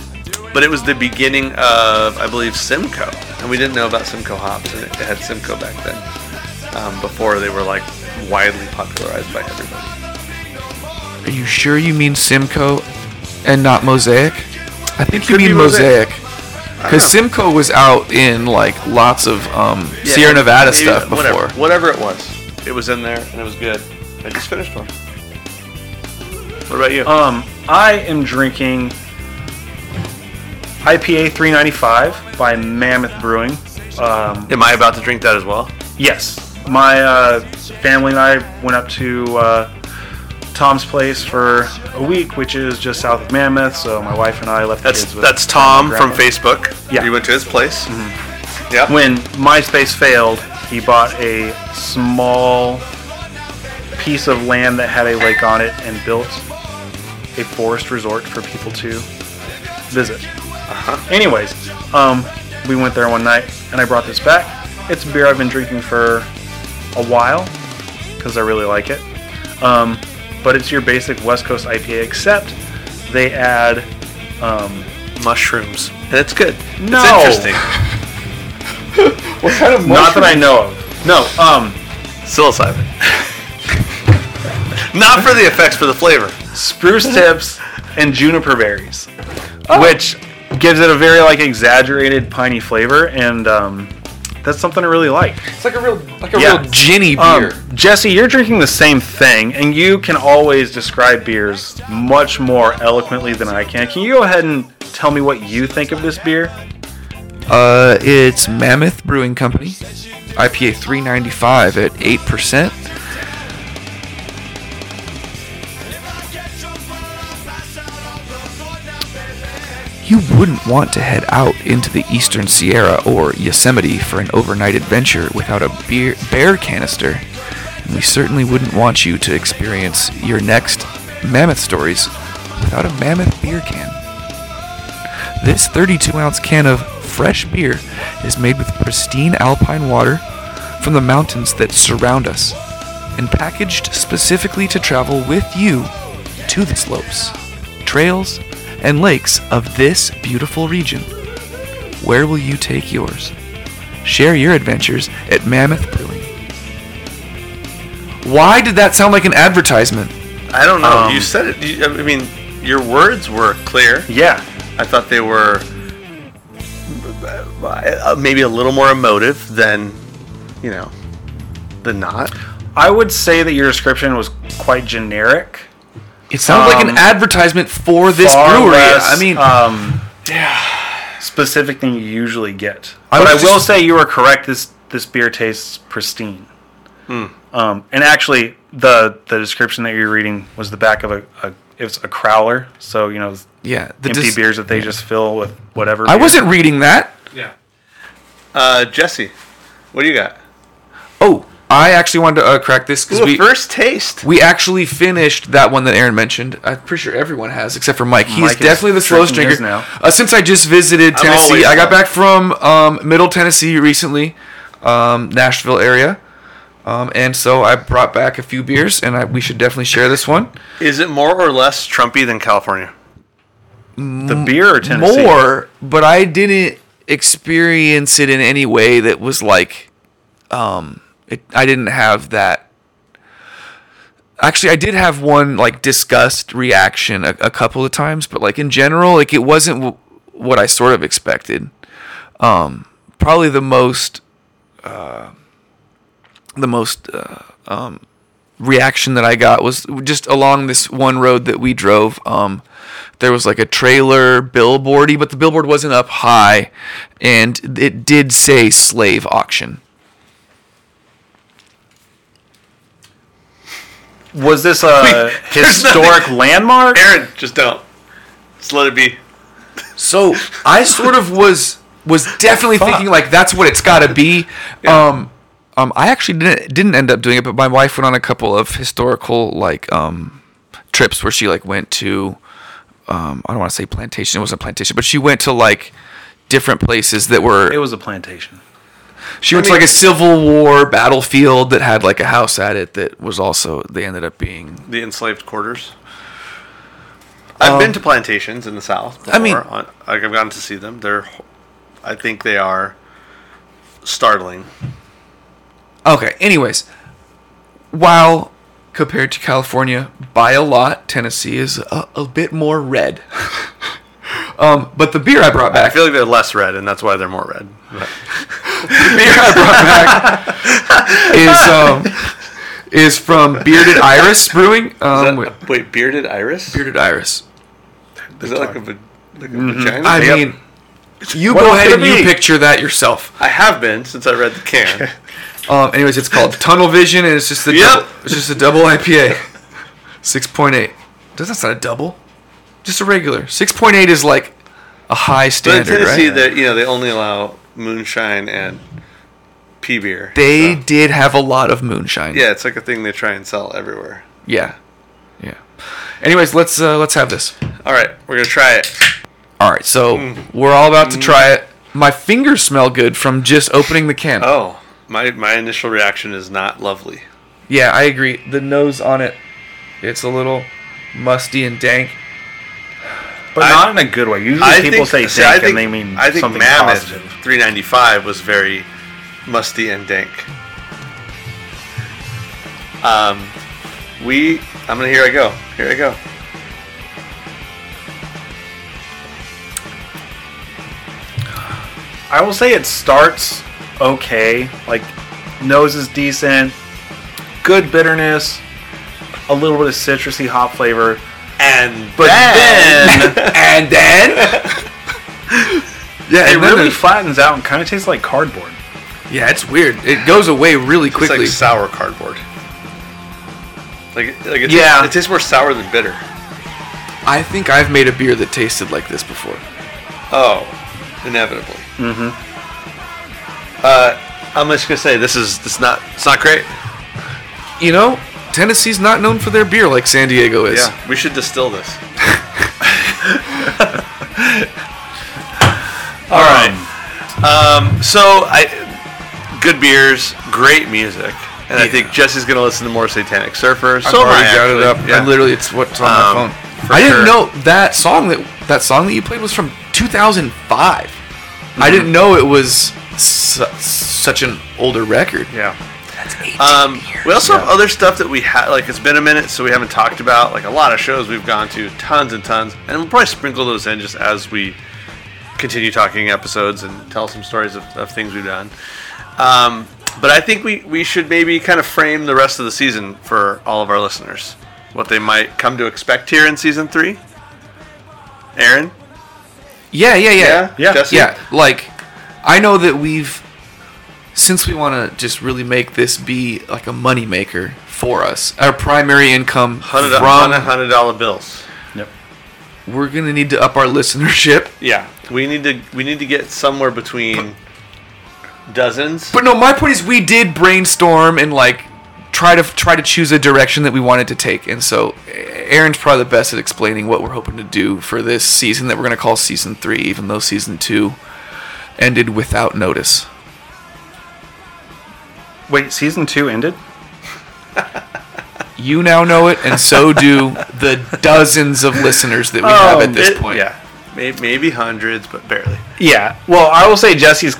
but it was the beginning of, I believe, Simcoe, and we didn't know about Simcoe hops, and it had Simcoe back then, um, before they were like widely popularized by everybody. Are you sure you mean Simcoe and not Mosaic? I think you be mean Mosaic. Mosaic. Because Simcoe was out in like lots of um, Yeah, Sierra Nevada maybe- stuff before. Whatever, whatever it was, it was in there and it was good. I just finished one. What about you? Um, I am drinking IPA 395 by Mammoth Brewing. Um, Am I about to drink that as well? yes, my uh, family and I went up to uh, Tom's place for a week, which is just south of Mammoth. So my wife and I left the That's kids with that's Tom from. Facebook. Yeah. You went to his place. Yep. When MySpace failed, he bought a small piece of land that had a lake on it and built a forest resort for people to visit. Anyways, um, we went there one night and I brought this back. It's a beer I've been drinking for a while because I really like it. Um, but it's your basic West Coast IPA, except they add um, mushrooms, and it's good. No. It's interesting. what kind of not that I know of. No, um, Psilocybin. Not for the effects, for the flavor. spruce tips and juniper berries, which gives it a very like exaggerated piney flavor, and um, that's something I really like. It's like a real like a Yeah. real ginny Um, beer. Jesse, you're drinking the same thing, and you can always describe beers much more eloquently than I can. Can you go ahead and tell me what you think of this beer? Uh, it's Mammoth Brewing Company, IPA 395 at eight percent. You wouldn't want to head out into the eastern Sierra or Yosemite for an overnight adventure without a beer, bear canister. And we certainly wouldn't want you to experience your next mammoth stories without a mammoth beer can. This 32 ounce can of fresh beer is made with pristine alpine water from the mountains that surround us and packaged specifically to travel with you to the slopes, trails, and lakes of this beautiful region. Where will you take yours? Share your adventures at Mammoth Brewing. Why did that sound like an advertisement? I don't know. Um, you said it. You, I mean, your words were clear. Yeah, I thought they were uh, maybe a little more emotive than, you know, than not. I would say that your description was quite generic. It sounds like an Um, advertisement for this brewery. less, I mean, um, specific than you usually get. I but I will just- say you are correct. This this beer tastes pristine. Hmm. Um, and actually, the the description that you're reading was the back of a, a it was a crowler. So you know, yeah, the empty dis- beers that they just fill with whatever. I beer. wasn't reading that. Yeah. Uh, Jesse, what do you got? Oh, I actually wanted to uh, crack this because we first taste. we actually finished that one that Aaron mentioned. I'm pretty sure everyone has except for Mike. He's Mike definitely the slowest drinker. now. Uh, since I just visited Tennessee, I got back from um, Middle Tennessee recently, um, Nashville area. Um, and so I brought back a few beers, and I, we should definitely share this one. Is it more or less Trumpy than California? the beer or Tennessee. more, but I didn't experience it in any way that was like, um, it, I didn't have that. Actually, I did have one like disgust reaction a, a couple of times, but like in general, like it wasn't w- what I sort of expected. Um, probably the most, uh, the most uh, um, reaction that I got was just along this one road that we drove. Um, there was like a trailer billboardy, but the billboard wasn't up high, and it did say slave auction. Was this a There's historic landmark? Aaron, just don't. Just let it be. So I sort of was was definitely thinking like that's what it's got to be. Um, Um, I actually didn't didn't end up doing it, but my wife went on a couple of historical like um, trips where she like went to um, I don't want to say plantation. It wasn't a plantation, but she went to like different places that were. It was a plantation. she went to like a Civil War battlefield that had like a house at it that was also they ended up being. The enslaved quarters. I've been to plantations in the South. Before. I mean- on, like I've gotten to see them. They're, I think they are startling. Okay. Anyways, while compared to California by a lot, Tennessee is a, a bit more red. um, but the beer I brought back. I feel like they're less red, and that's why they're more red. But- the beer I brought back is um, is from Bearded Iris Brewing. Um, that- wait, bearded iris? Bearded Iris. Is that like a, like a Mm-hmm. vagina? I mean, you What go ahead and you picture that yourself. I have been since I read the can. Um, anyways, it's called Tunnel Vision, and it's just a Yep. double, it's just a double IPA, six point eight. Does that's not a double? Just a regular. Six point eight is like a high standard. but in Tennessee, right? that you know they only allow moonshine and pea beer. They so- did have a lot of moonshine. yeah, it's like a thing they try and sell everywhere. yeah, yeah. Anyways, let's uh, let's have this. All right, we're gonna try it. All right, so Mm. we're all about to try it. My fingers smell good from just opening the can. Oh, my my initial reaction is not lovely. Yeah, I agree. The nose on it, it's a little musty and dank. But I- not in a good way. Usually people say see, dank and they mean I think something Mammoth positive. 395 was very musty and dank. Um, we. I'm gonna. Here I go. Here I go. I will say it starts okay. Like nose is decent, good bitterness, a little bit of citrusy hop flavor. And But then, and then, yeah, it and really there's- flattens out and kind of tastes like cardboard. yeah, it's weird. It goes away really quickly. it's quickly. like sour cardboard. Like, like it, Yeah. tastes, it tastes more sour than bitter. I think I've made a beer that tasted like this before. Oh, inevitably. Mm-hmm. Uh, I'm just gonna say this is this not it's not great. You know, Tennessee's not known for their beer like San Diego is. Yeah, we should distill this. All right. Um, so I, good beers, great music, and I think Jesse's gonna listen to more Satanic Surfers. So am I, already got it up. actually. I literally, it's what's on my Um, phone. for I didn't sure. know that song that that song that you played was from 2005. I didn't Mm-hmm. know it was su- such an older record. Yeah. That's 18 Um, we also have other stuff that we had. Like it's been a minute, so we haven't talked about. Like a lot of shows we've gone to, tons and tons, and we'll probably sprinkle those in just as we continue talking episodes and tell some stories of, of things we've done. Um, but I think we we should maybe kind of frame the rest of the season for all of our listeners, what they might come to expect here in season three. Aaron, yeah, yeah, yeah, Yeah. Jesse? Yeah, like I know that we've since we want to just really make this be like a money maker for us, our primary income hundred from hundred dollar bills. Yep. we're gonna need to up our listenership. Yeah, we need to we need to get somewhere between dozens. But no, my point is we did brainstorm and like try to try to choose a direction that we wanted to take, and so Aaron's probably the best at explaining what we're hoping to do for this season that we're gonna call season three, even though season two ended without notice. Wait, season two ended? You now know it, and so do the dozens of listeners that we have at this It- point. Yeah, maybe, maybe hundreds, but barely. Yeah. Well, I will say Jesse's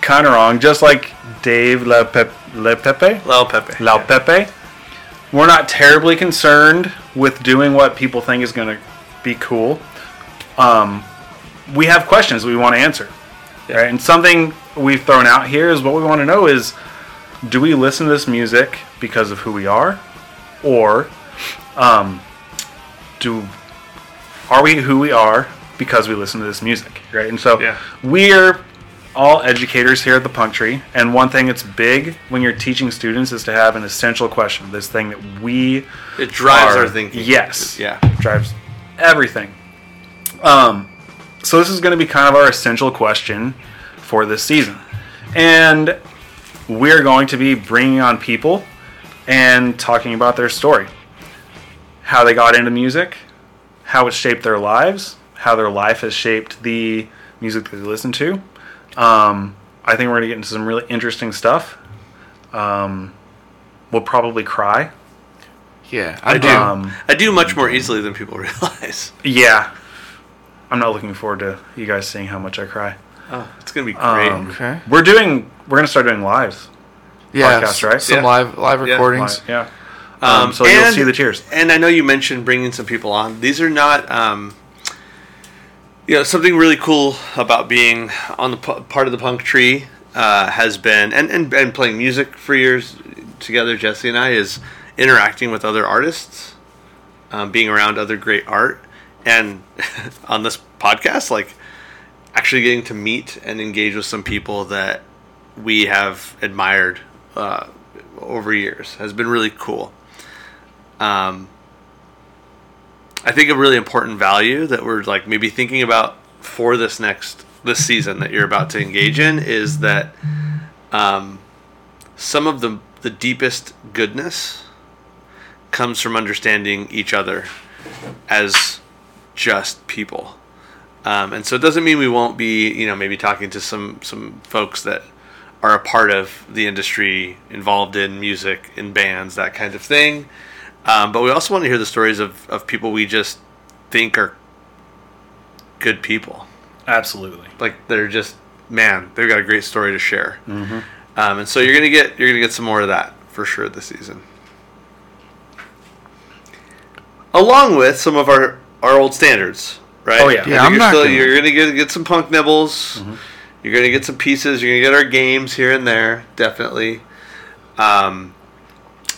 kind of wrong. Just like Dave Le, Pep- Le Pepe, Lil Pepe. La Pepe, we're not terribly concerned with doing what people think is going to be cool. Um, we have questions we want to answer, right? And something we've thrown out here is what we want to know is, do we listen to this music because of who we are, or um, do are we who we are because we listen to this music, right? And so Yeah. we're all educators here at the Punk Tree, and one thing that's big when you're teaching students is to have an essential question. This thing that we It drives are- our thinking. Yes, Yeah. drives everything. Um, so this is going to be kind of our essential question for this season, and we're going to be bringing on people and talking about their story, how they got into music, how it shaped their lives, how their life has shaped the music that they listen to. Um, I think we're going to get into some really interesting stuff. Um, we'll probably cry. Yeah, I do. Um, I do much more easily than people realize. Yeah. I'm not looking forward to you guys seeing how much I cry. Oh, it's gonna be great. Um, Okay. We're doing. We're gonna start doing lives. Yeah, podcast, right? Some Yeah. live live recordings. Live, yeah. Um, Um, so you'll see the cheers. And I know you mentioned bringing some people on. These are not, um, you know, something really cool about being on the pu- part of the punk tree uh, has been, and, and, and playing music for years together, Jesse and I, is interacting with other artists, um, being around other great art, and on this podcast, like actually getting to meet and engage with some people that we have admired uh, over years has been really cool. Um, I think a really important value that we're like maybe thinking about for this next this season that you're about to engage in is that um, some of the the deepest goodness comes from understanding each other as just people. Um, and so it doesn't mean we won't be, you know, maybe talking to some some folks that are a part of the industry, involved in music, in bands, that kind of thing. Um, but we also want to hear the stories of, of people we just think are good people. Absolutely. Like they're just man, they've got a great story to share. Mm-hmm. Um, and so you're gonna get you're gonna get some more of that for sure this season, along with some of our our old standards, right? Oh, yeah. Yeah, I'm you're, not still, gonna- you're gonna get get some punk nibbles. You're gonna get some pieces. You're gonna get our games here and there, definitely. Um,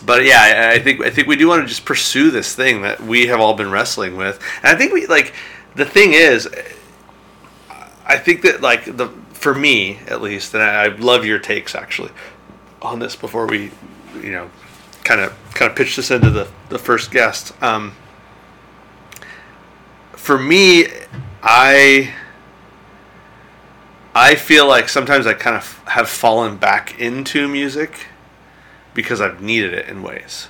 but yeah, I, I think I think we do want to just pursue this thing that we have all been wrestling with, and I think we like the thing is, I think that like the for me at least, and I, I love your takes actually on this before we, you know, kind of kind of pitch this into the the first guest. Um, for me, I I feel like sometimes I kind of have fallen back into music because I've needed it in ways.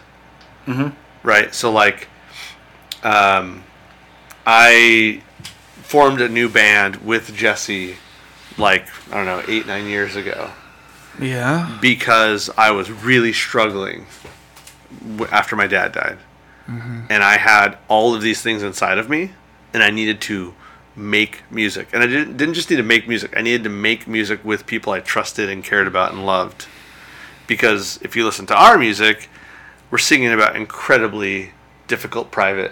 Mm-hmm. Right. So like, um, I formed a new band with Jesse, like I don't know, eight nine years ago, Yeah. because I was really struggling after my dad died, and I had all of these things inside of me, and I needed to make music, and I didn't didn't just need to make music. I needed to make music with people I trusted and cared about and loved, because if you listen to our music, we're singing about incredibly difficult, private,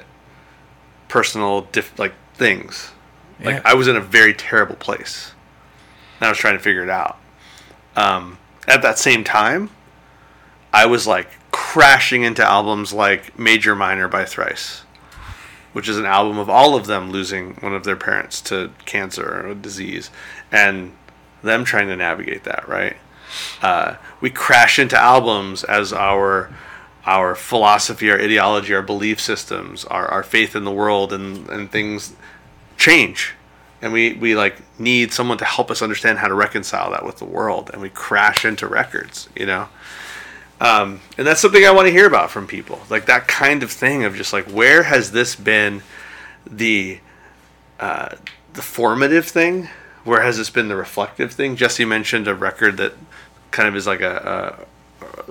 personal, diff- like things. Yeah. Like I was in a very terrible place, and I was trying to figure it out. Um, at that same time, I was like crashing into albums like Major Minor by Thrice, which is an album of all of them losing one of their parents to cancer or disease, and them trying to navigate that. Right? Uh, we crash into albums as our our philosophy, our ideology, our belief systems, our, our faith in the world, and, and things change. And we, we like need someone to help us understand how to reconcile that with the world. And we crash into records, you know? Um, and that's something I want to hear about from people. Like that kind of thing of just like, where has this been the, uh, the formative thing? Where has this been the reflective thing? Jesse mentioned a record that kind of is like a, a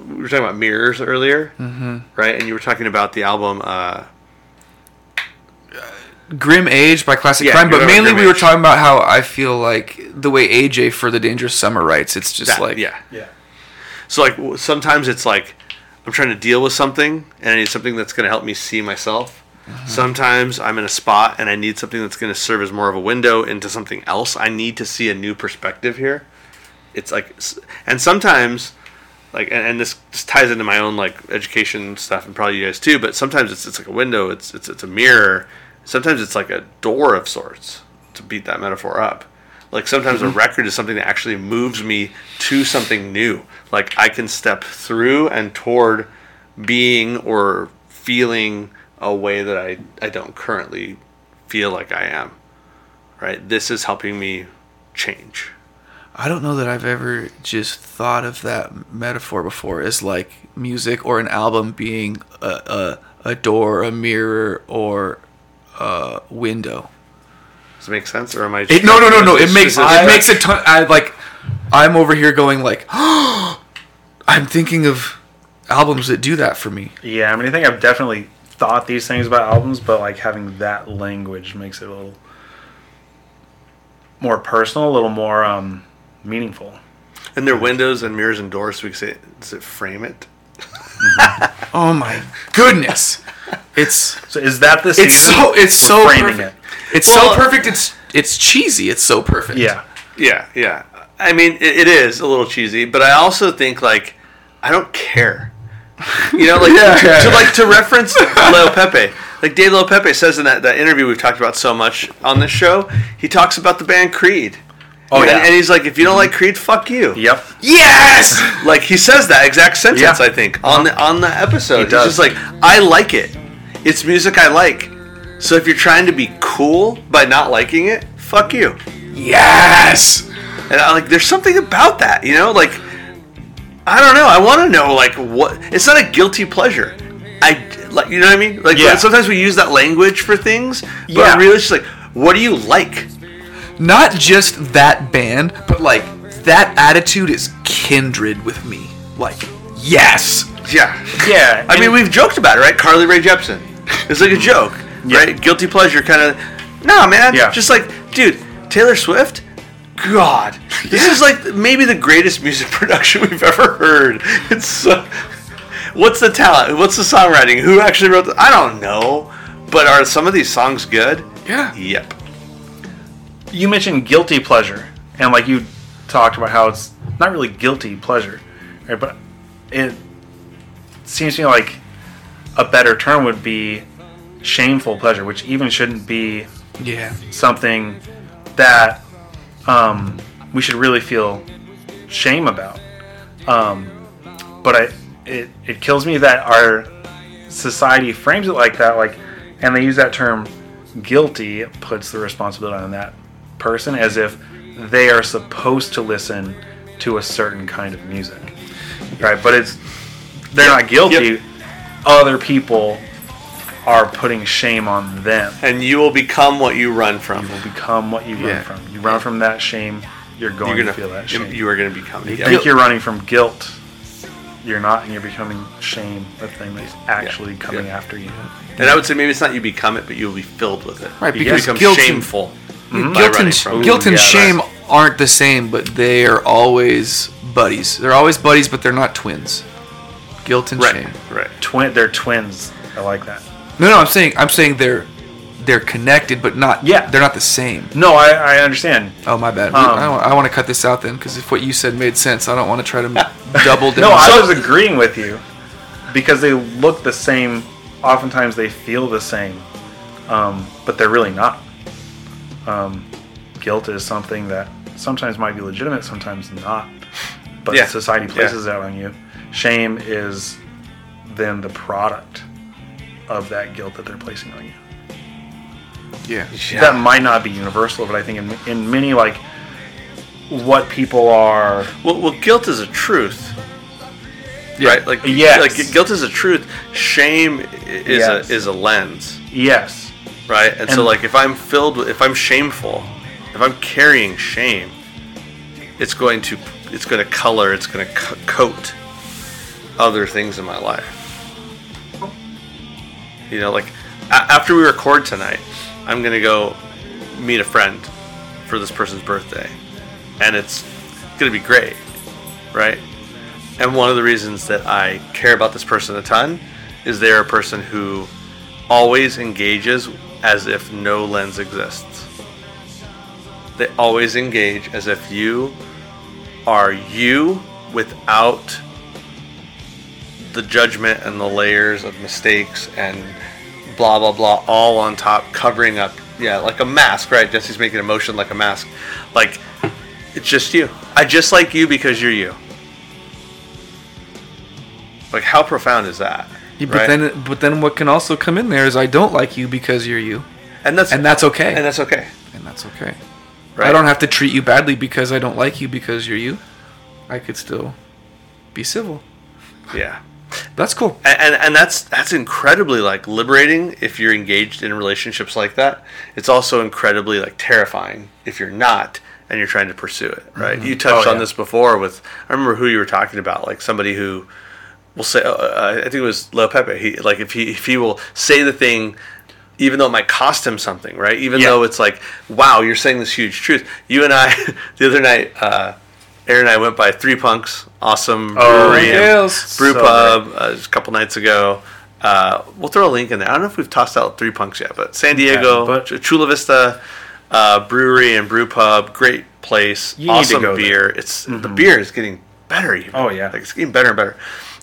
we were talking about mirrors earlier, mm-hmm. right? And you were talking about the album. Uh, Grim Age by Classic Yeah, Crime, but mainly Grim we were Age. talking about how I feel like the way AJ for the Dangerous Summer writes. It's just that, like yeah. Yeah. So like sometimes it's like I'm trying to deal with something and I need something that's going to help me see myself. Uh-huh. Sometimes I'm in a spot and I need something that's going to serve as more of a window into something else. I need to see a new perspective here. It's like, and sometimes, like, and, and this, this ties into my own like education stuff and probably you guys too. But sometimes it's it's like a window. It's it's it's a mirror. Sometimes it's like a door of sorts to beat that metaphor up. Like sometimes a mm-hmm. record is something that actually moves me to something new. Like I can step through and toward being or feeling a way that I, I don't currently feel like I am. Right? This is helping me change. I don't know that I've ever just thought of that metaphor before as like music or an album being a, a, a door, a mirror, or a window. Does it make sense, or am I? It, no, no, no, no. It makes this- it makes a ton. I like. I'm over here going like, I'm thinking of albums that do that for me. Yeah, I mean, I think I've definitely thought these things about albums, but like having that language makes it a little more personal, a little more um, meaningful. And they're windows and mirrors and doors. So we say, does it frame it? Oh my goodness! It's So is that the it's season? so it's We're so framing perfect. it. It's Well- so perfect. It's it's cheesy. It's so perfect. Yeah, Yeah, yeah. I mean, it, it is a little cheesy, but I also think like I don't care. You know, like to, to like to reference Le'Aupepe. Like Dave Le'Aupepe says in that, that interview we've talked about so much on this show, he talks about the band Creed. Oh, and, yeah. and he's like, if you don't like Creed, fuck you. Yep. Yes. Like he says that exact sentence, Yeah. I think, on the on the episode. He He's just like, I like it. It's music I like. So if you're trying to be cool by not liking it, fuck you. Yes. And I like, there's something about that, you know, like, I don't know. I want to know, like, what? It's not a guilty pleasure. I like, you know what I mean? Like, Yeah. sometimes we use that language for things, but Yeah. really, it's just like, what do you like? Not just that band, but like that attitude is kindred with me. Like yes. Yeah, Yeah. I mean, we've joked about it, right? Carly Rae Jepsen. It's like a joke, Yeah. right? Guilty pleasure, kind of. No, man. Yeah. Just like, dude, Taylor Swift. God, this is like maybe the greatest music production we've ever heard. It's so. What's the talent? What's the songwriting? Who actually wrote? The, I don't know. But are some of these songs good? Yeah. Yep. you mentioned guilty pleasure, and like you talked about how it's not really guilty pleasure, right? But it seems to me like a better term would be shameful pleasure, which even shouldn't be Yeah. something that um, we should really feel shame about. Um, but I, it, it kills me that our society frames it like that, like, and they use that term guilty, puts the responsibility on that person as if they are supposed to listen to a certain kind of music, right? But it's they're not guilty. Yep. Other people are putting shame on them And you will become what you run from. You will become what you Yeah. run from. You run from that shame, you're going You're gonna to feel that you- shame. You are gonna become. you think you're running from guilt, you're not, and you're becoming shame, the thing that's actually coming Yeah. after you. And I would say maybe it's not you become it, but you'll be filled with it. Right, You because become guilt and- shameful. Mm-hmm. by Guilt and, from guilt and yeah, shame aren't the same, but they are always buddies. They're always buddies, but they're not twins. Guilt and Right. shame. Right. Twin, they're twins. I like that. No, no, I'm saying I'm saying they're they're connected, but not. Yeah. they're not the same. No, I, I understand. Oh my bad. Um, I, want to cut this out then, because if what you said made sense, I don't want to try to double down. No, I was agreeing with you because they look the same. Oftentimes, they feel the same, um, but they're really not. Um, guilt is something that sometimes might be legitimate, sometimes not. But Yeah. society Yeah. places that on you. Shame is then the product of that guilt that they're placing on you. yeah. That might not be universal, but I think in, in many like what people are Well, well, guilt is a truth. Right? Like Yes. like guilt is a truth. Shame is Yes. a is a lens. yes Right? And, so like if I'm filled with if I'm shameful, if I'm carrying shame, it's going to it's going to color, it's going to co- coat other things in my life. You know, like a- after we record tonight, I'm to go meet a friend for this person's birthday. And it's to be great, right? And one of the reasons that I care about this person a ton is they're a person who always engages as if no lens exists. They always engage as if you are you without the judgment and the layers of mistakes and blah blah blah all on top covering up yeah like a mask right jesse's making a motion like a mask like it's just you i just like you because you're you like how profound is that Yeah, but right? then, but then, what can also come in there is I don't like you because you're you, and that's and that's okay. and that's okay and that's okay. Right? I don't have to treat you badly because I don't like you because you're you. I could still be civil. Yeah. That's cool. and, and and that's that's incredibly like liberating if you're engaged in relationships like that. It's also incredibly like terrifying if you're not and you're trying to pursue it. Right? You touched Oh, on yeah. this before with I remember who you were talking about, like somebody who will say, uh, uh, I think it was Le'Aupepe. He like if he if he will say the thing. Even though it might cost him something, right? Even Yeah. though it's like, wow, you're saying this huge truth. You and I, the other night, uh, Aaron and I went by Three Punks, awesome Oh, brewery, in yes. brew So pub uh, just a couple nights ago. Uh, we'll throw a link in there. I don't know if we've tossed out Three Punks yet, but San Diego, but- Chula Vista uh, Brewery and Brew Pub, great place, You awesome beer. there. It's the beer is getting better. Even. Oh, yeah. like it's getting better and better.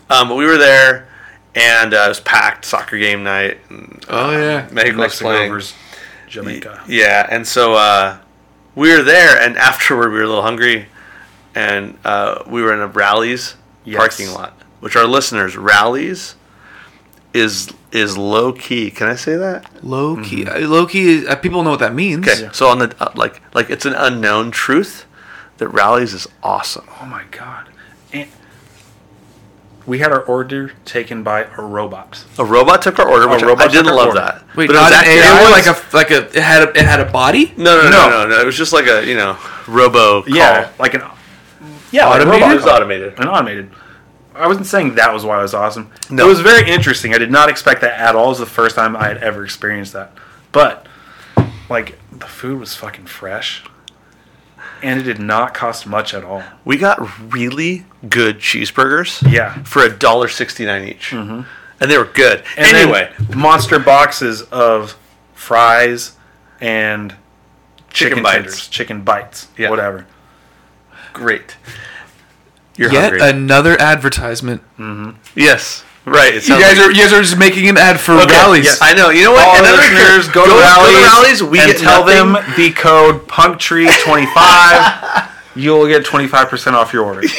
Um, but we were there, and uh, it was packed. Soccer game night. And, Oh, yeah. Mexico was Mexico playing. versus Jamaica. Yeah, and so uh, we were there, and afterward we were a little hungry, and uh, we were in a Rally's Yes. parking lot, which our listeners Rally's is is low key. Can I say that? Low key. Uh, Low key. Uh, people know what that means. Okay, so on the uh, like like it's an unknown truth that Rally's is awesome. Oh my god. And we had our order taken by a robot. A robot took our order, which I- robot I didn't our love order. that. Wait, But it was an actually- AI. it was- like a like a it had a it had a body. no, no, no, No. no, no, It was just like a you know robo call. Yeah, like an yeah, like Automated? robot It was automated. And automated. I wasn't saying that was why it was awesome. No. It was very interesting. I did not expect that at all. It was the first time I had ever experienced that. But like the food was fucking fresh. And it did not cost much at all. We got really good cheeseburgers. Yeah. For a dollar sixty nine each, mm-hmm. and they were good. And anyway, monster boxes of fries and Chicken chicken, bites. tenders, chicken bites, Yeah. whatever. Great. You're Yet hungry. another advertisement. Mm-hmm. yes, right. You guys like- are you guys are just making an ad for Okay, Rally's. yes, I know. You know what? All Another listeners, go, to go Rally's, Rally's. We and get tell nothing. them the code PunkTree25. You'll get 25% off your order.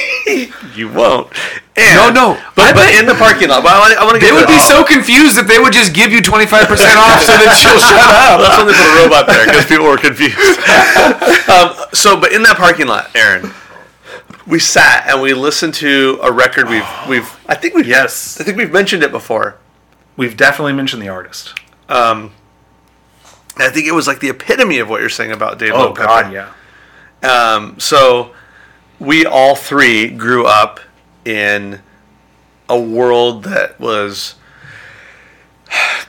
You won't. And, No, no. But, I but bet- in the parking lot. But I want, I want to They would be the- so confused if they would just give you twenty five percent off so that you'll shut up. that's when they put a robot there because people were confused. um, so, but in that parking lot, Aaron, we sat and we listened to a record we've we've I think we've Yes. I think we've mentioned it before. We've definitely mentioned the artist. Um, I think it was like the epitome of what you're saying about Dave. Oh. God, yeah. Um, so we all three grew up in a world that was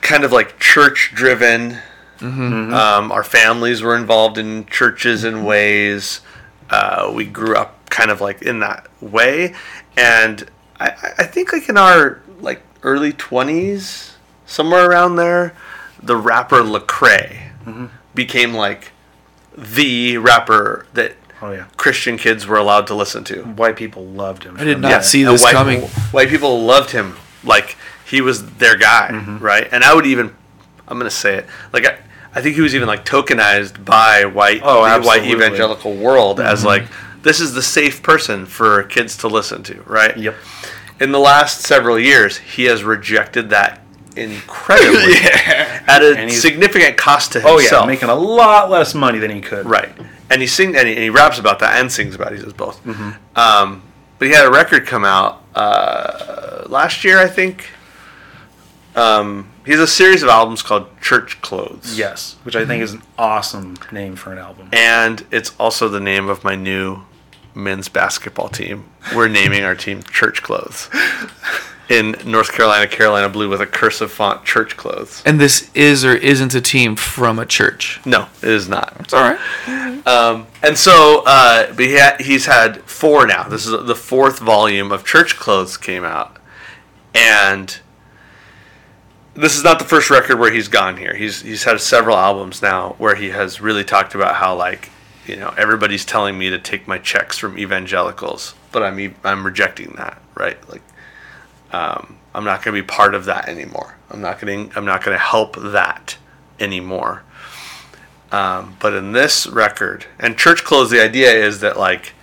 kind of like church driven. Um, our families were involved in churches in ways. Uh, we grew up kind of like in that way, and I, I- think like in our like early twenties, somewhere around there, the rapper Lecrae became like the rapper that Oh, yeah. Christian kids were allowed to listen to. White people loved him. I did not that. see And this white, coming. White people loved him like he was their guy, Mm-hmm. right? And I would even, I'm gonna say it, like I, I think he was even like tokenized by white, Oh, the white evangelical world as like this is the safe person for kids to listen to, right? Yep. In the last several years, he has rejected that incredibly at a significant cost to Oh, himself. yeah. Making a lot less money than he could. Right. And he sing and he, and he raps about that and sings about it. He does both. Mm-hmm. Um, but he had a record come out uh, last year, I think. Um, he has a series of albums called Church Clothes. Yes. Which I think is an awesome name for an album. And it's also the name of my new men's basketball team. We're naming our team Church Clothes. In North Carolina, Carolina blue with a cursive font, Church Clothes. And this is or isn't a team from a church. No, it is not. It's all right. Um, and so, uh, but he ha- he's had four now. This is the fourth volume of Church Clothes came out, and this is not the first record where he's gone here. He's he's had several albums now where he has really talked about how like you know everybody's telling me to take my checks from evangelicals, but I'm e- I'm rejecting that, right? Like um, I'm not going to be part of that anymore. I'm not going I'm not going to help that anymore. Um, but in this record and church clothes, the idea is that like,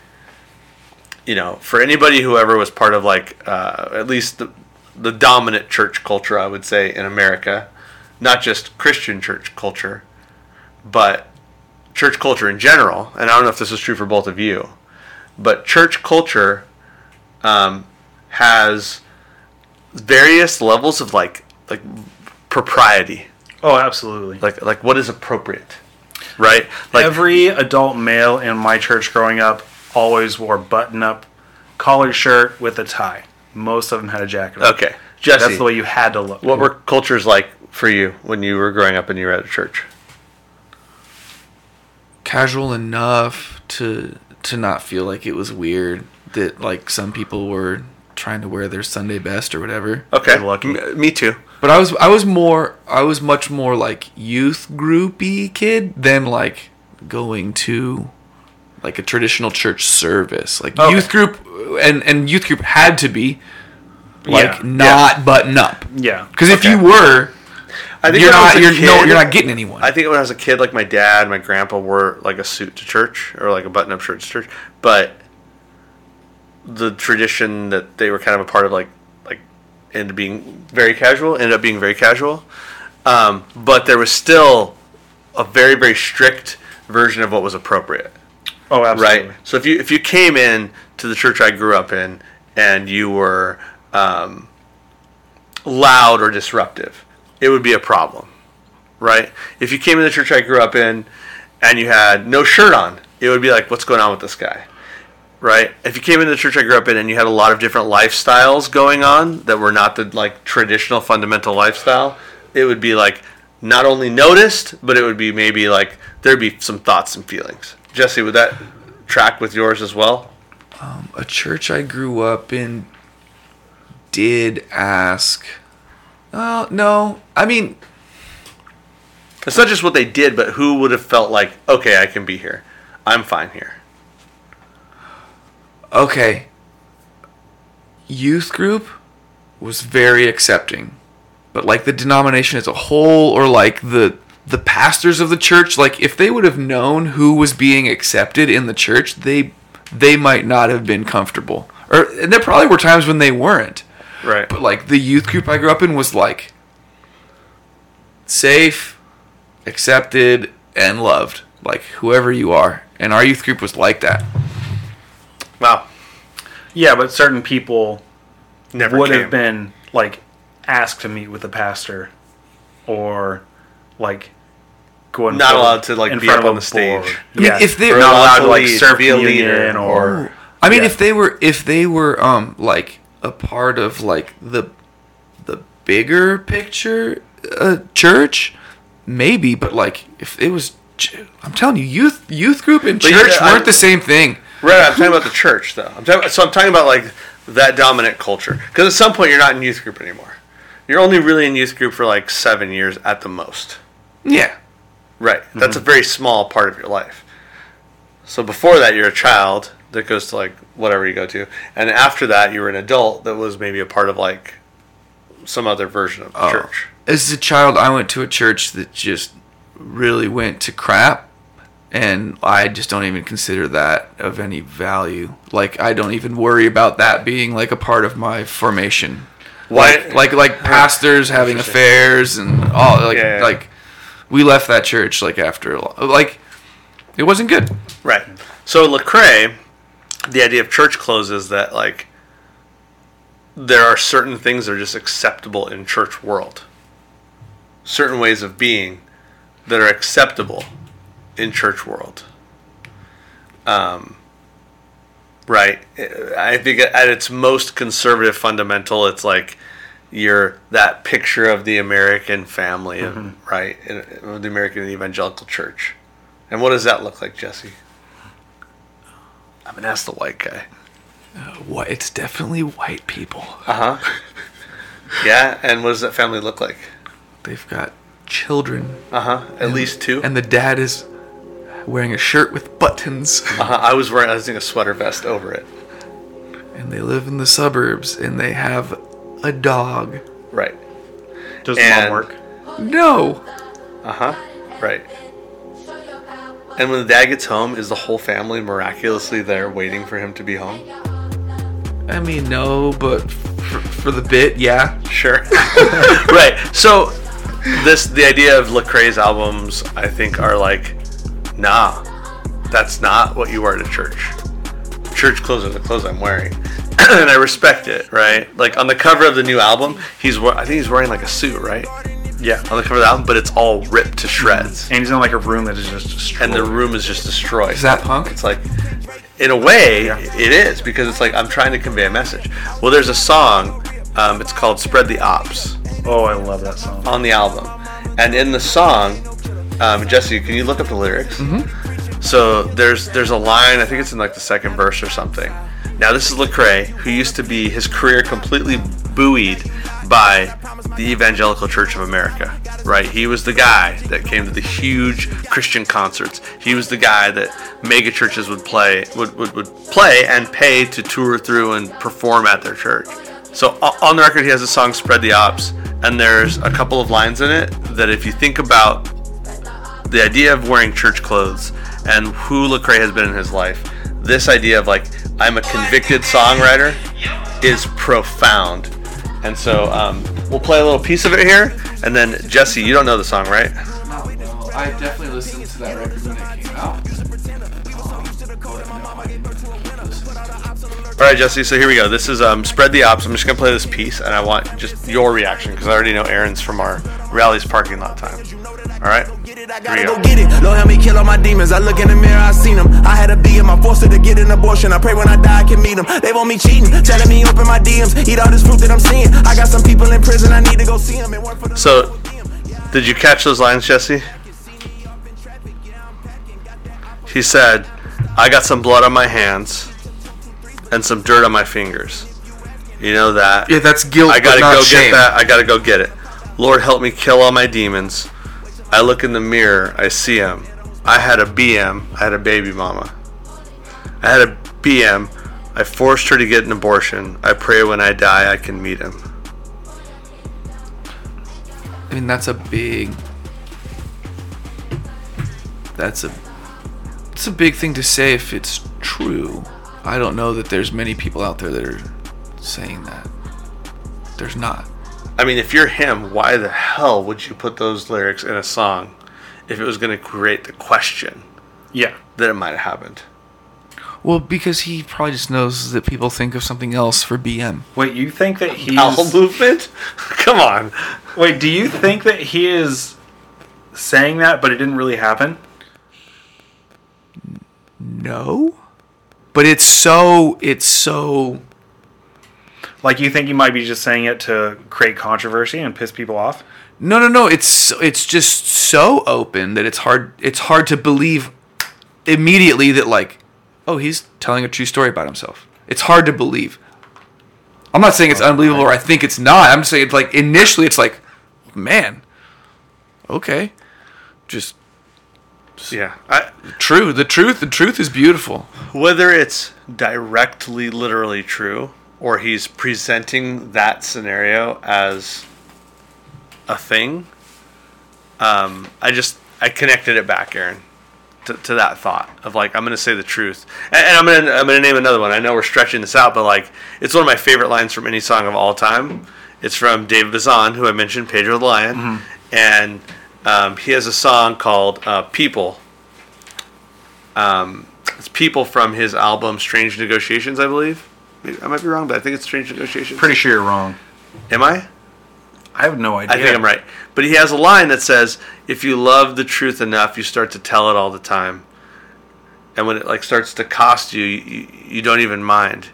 you know, for anybody who ever was part of like uh, at least the, the dominant church culture, I would say in America, not just Christian church culture, but church culture in general, and I don't know if this is true for both of you, but church culture um, has various levels of like like propriety, Oh, absolutely. like like what is appropriate, right? Like Every adult male in my church growing up always wore button-up collared shirt with a tie. Most of them had a jacket. on. okay, Jesse, That's the way you had to look. what were cultures like for you when you were growing up and you were at a church? Casual enough to to not feel like it was weird that like some people were trying to wear their Sunday best or whatever. Okay, You're lucky. M- me too. But I was I was more I was much more like youth groupy kid than like going to like a traditional church service. Like Okay. youth group and and youth group had to be like Yeah. not button up. Yeah. Because if you were, I think you're when I was not you're no you're not getting anyone. I think when I was a kid, like my dad, my grandpa wore like a suit to church or like a button-up shirt to church, but the tradition that they were kind of a part of, like like ended being very casual, ended up being very casual. Um, but there was still a very very strict version of what was appropriate Oh, absolutely. right? So if you if you came in to the church I grew up in and you were um, loud or disruptive, it would be a problem, right? If you came in the church I grew up in and you had no shirt on, it would be like, what's going on with this guy? Right? If you came into the church I grew up in and you had a lot of different lifestyles going on that were not the like traditional fundamental lifestyle, it would be like not only noticed, but it would be maybe like there'd be some thoughts and feelings. Jesse, would that track with yours as well? Um, a church I grew up in did ask. Oh no, I mean It's not just what they did, but who would have felt like, okay, I can be here. I'm fine here. Okay. Youth group was very accepting, but like the denomination as a whole, or like the the pastors of the church, like if they would have known who was being accepted in the church, they they might not have been comfortable. Or and there probably were times when they weren't. Right. But like the youth group I grew up in was like safe, accepted, and loved. Like whoever you are. And our youth group was like that. Wow. Yeah, but certain people Never would came. have been like asked to meet with the pastor, or like going Not allowed to, like, in be front up on a the stage. board. I mean, yeah, if they- are not allowed allowed to to like lead, serve be a leader, communion or I mean Yeah. if they were if they were um like a part of like the the bigger picture uh, church, maybe, but like if it was I'm telling you, youth youth group and But church yeah, weren't the same thing. Right, I'm talking about the church, though. I'm talking, so I'm talking about like that dominant culture. Because at some point, you're not in youth group anymore. You're only really in youth group for like seven years at the most. Yeah. Right. That's mm-hmm. a very small part of your life. So before that, you're a child that goes to like whatever you go to, and after that, you were an adult that was maybe a part of like some other version of the Oh. church. As a child, I went to a church that just really went to crap, and I just don't even consider that of any value. Like I don't even worry about that being like a part of my formation. Why? Like like, like pastors having affairs and all like Yeah, yeah. like we left that church like after like it wasn't good. Right. So Lecrae, the idea of church closes that like there are certain things that are just acceptable in church world. Certain ways of being that are acceptable in church world. Um, right. I think at its most conservative fundamental, it's like you're that picture of the American family, right? The American evangelical church. And what does that look like, Jesse? I'm gonna ask the white guy. What it's definitely white people. Uh huh. yeah, and what does that family look like? They've got children Uh huh. At least two. and the dad is wearing a shirt with buttons uh-huh. I was wearing, I was doing a sweater vest over it. and they live in the suburbs and they have a dog. Right. does the And- mom work? No. Uh huh. Right. And when the dad gets home, is the whole family miraculously there waiting for him to be home? I mean, no, but for, for the bit, yeah. Sure. right. So this the idea of Lecrae's albums, I think, are like nah, that's not what you wear to church. Church clothes are the clothes I'm wearing, and I respect it, right? Like on the cover of the new album, he's we- I think he's wearing like a suit, right? Yeah. On the cover of the album, but it's all ripped to shreds, And he's in like a room that is just destroyed. and the room is just destroyed. Is that punk? It's like, in a way, it is because it's like I'm trying to convey a message. Well, there's a song. Um, it's called "Spread the Opps" Oh, I love that song. on the album, and in the song, um, Jesse, can you look up the lyrics? Mm-hmm. So there's there's a line. I think it's in like the second verse or something. Now this is Lecrae, who used to be his career completely buoyed by the Evangelical Church of America. Right? He was the guy that came to the huge Christian concerts. He was the guy that mega churches would play would, would, would play and pay to tour through and perform at their church. So on the record, he has a song "Spread the Opps," and there's a couple of lines in it that, if you think about the idea of wearing church clothes and who Lecrae has been in his life, this idea of like I'm a convicted songwriter is profound. And so um, we'll play a little piece of it here, and then Jesse, you don't know the song, right? No, no. I definitely listened to that record when it came out. But no, I didn't keep listening to it. All right, Jesse. So here we go. This is um, "Spread the Opps." I'm just gonna play this piece, and I want just your reaction because I already know Aaron's from our Rally's parking lot time. All right. I gotta go go. get it. Lord help me kill all my demons. I look in the mirror, I seen them. I had to be in my force to get an abortion. I pray when I die, I can meet them. They want me cheating, telling me open my DMs. Eat all this fruit that I'm seeing. I got some people in prison, I need to go see them and work for the So, did you catch those lines, Jesse? He said, I got some blood on my hands and some dirt on my fingers. You know that? Yeah, that's guilt, I gotta but not go shame. get that. I gotta go get it. Lord, help me kill all my demons. I look in the mirror, I see him. I had a BM, I had a baby mama. I had a BM, I forced her to get an abortion. I pray when I die I can meet him. I mean, that's a big. That's a. It's a big thing to say if it's true. I don't know that there's many people out there that are saying that. There's not. I mean, if you're him, why the hell would you put those lyrics in a song if it was going to create the question Yeah. that it might have happened? Well, because he probably just knows that people think of something else for BM. Wait, you think that he's Bowel movement? Come on. Wait, do you think that he is saying that but it didn't really happen? No. But it's so. It's so. Like you think he might be just saying it to create controversy and piss people off? No, no, no. It's it's just so open that it's hard. It's hard to believe immediately that like, oh, he's telling a true story about himself. It's hard to believe. I'm not saying it's unbelievable or I think it's not. I'm saying it's like initially it's like, man, okay, just Yeah. I, true. The truth. The truth is beautiful. whether it's directly, literally true, or he's presenting that scenario as a thing, um, I just I connected it back, Aaron, to, to that thought of like I'm gonna say the truth, and, and I'm gonna I'm gonna name another one. I know we're stretching this out, but like it's one of my favorite lines from any song of all time. It's from David Bazan, who I mentioned, Pedro the Lion, and um, he has a song called uh, "People." Um, it's "People" from his album "Strange Negotiations," I believe. Maybe- I might be wrong, but I think it's "Strange Negotiations." Pretty sure you're wrong. Am I? I have no idea. I think I'm right. But he has a line that says, "If you love the truth enough, you start to tell it all the time." And when it like starts to cost you, you, you don't even mind,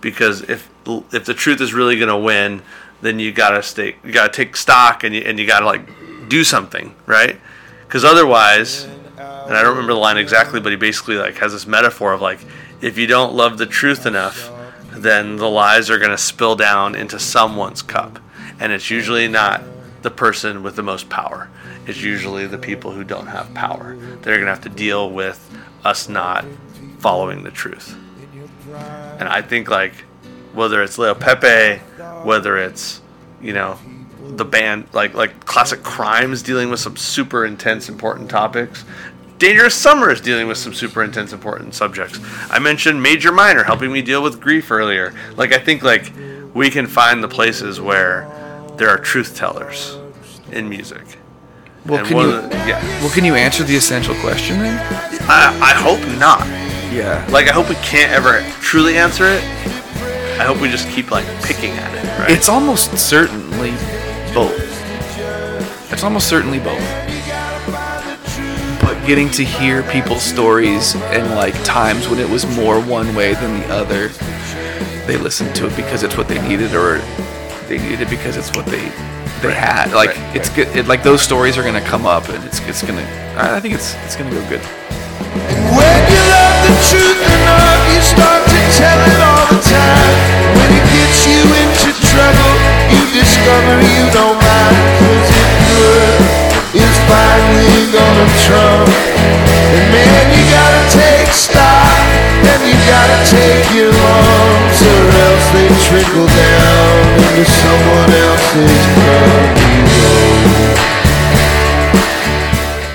because if if the truth is really gonna win, then you gotta stay, you gotta take stock, and you and you gotta like do something, right? Because otherwise, and I don't remember the line exactly, but he basically like has this metaphor of like, if you don't love the truth enough, then the lies are gonna spill down into someone's cup, and it's usually not the person with the most power. It's usually the people who don't have power. They're gonna have to deal with us not following the truth. And I think like whether it's Le'Aupepe, whether it's you know the band like like Classic Crime's dealing with some super intense important topics. Dangerous Summer is dealing with some super intense important subjects. I mentioned Major Minor helping me deal with grief earlier. Like I think like we can find the places where there are truth tellers in music. Well, And can you- the- yeah. Well, can you answer the essential question then? I, I hope not. Yeah. Like I hope we can't ever truly answer it. I hope we just keep like picking at it. Right. It's almost certainly both. It's almost certainly both. But getting to hear people's stories and like times when it was more one way than the other, they listened to it because it's what they needed, or they needed it because it's what they they had. Like right, it's good. It, like those stories are gonna come up, and it's it's gonna. I I think it's it's gonna go good. When you love the truth enough, you start to tell it all the time. When it gets you into trouble, you discover you don't mind. Cause it good is finally gonna trump. And man, you gotta take stock, and you gotta take your lumps, or else they trickle down into someone else's crummy.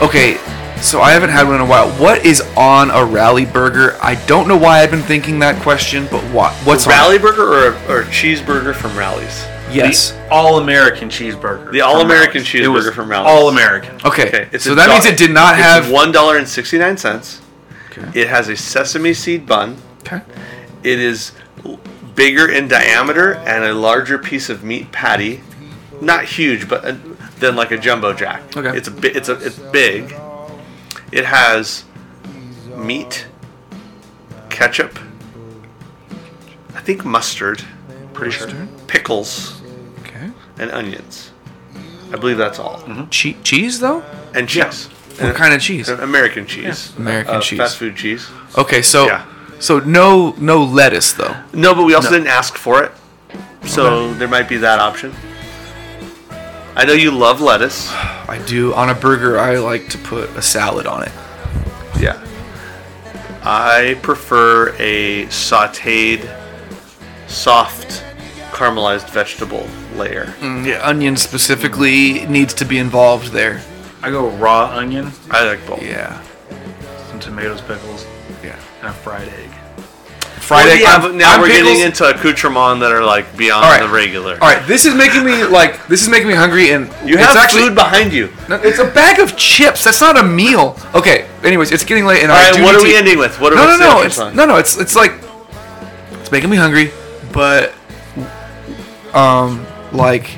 Okay, so I haven't had one in a while. What is on a rally burger? I don't know why I've been thinking that question, but what? What's on? Rally burger or a, or a cheeseburger from Rally's? Yes. All American cheeseburger. The All American It was cheeseburger from Rally's. All American. Okay. Okay, it's so that do- means it did not have. one dollar and sixty nine cents. Okay. It has a sesame seed bun. Okay. It is bigger in diameter and a larger piece of meat patty. Not huge, but uh, than like a jumbo jack. Okay. It's a bi- it's a it's big. It has meat, ketchup, I think mustard, pretty sure, pickles. And onions. I believe that's all. Che- cheese though? And cheese. What kind of cheese? American cheese. American Uh, cheese. Fast food cheese. Okay, so Yeah. so no no lettuce though. No, but we also didn't ask for it, so there might be that option. I know you love lettuce. I do on a burger. I like to put a salad on it. Yeah. I prefer a sautéed, soft, caramelized vegetable layer. Mm, yeah, onion specifically needs to be involved there. I go raw onion, I like both. Yeah. some tomatoes, pickles, Yeah. and a fried egg. Fried Well, egg. yeah, I'm- but now I'm we're pickles- getting into accoutrement that are like beyond All right. the regular. All right, this is making me like this is making me hungry, and You it's have actually, food behind you. No, it's a bag of chips. That's not a meal. Okay. Anyways, it's getting late, and All I right, do what need are we to- ending with? What are No, we no, no. finishing It's no, no. It's it's like it's making me hungry, but um, like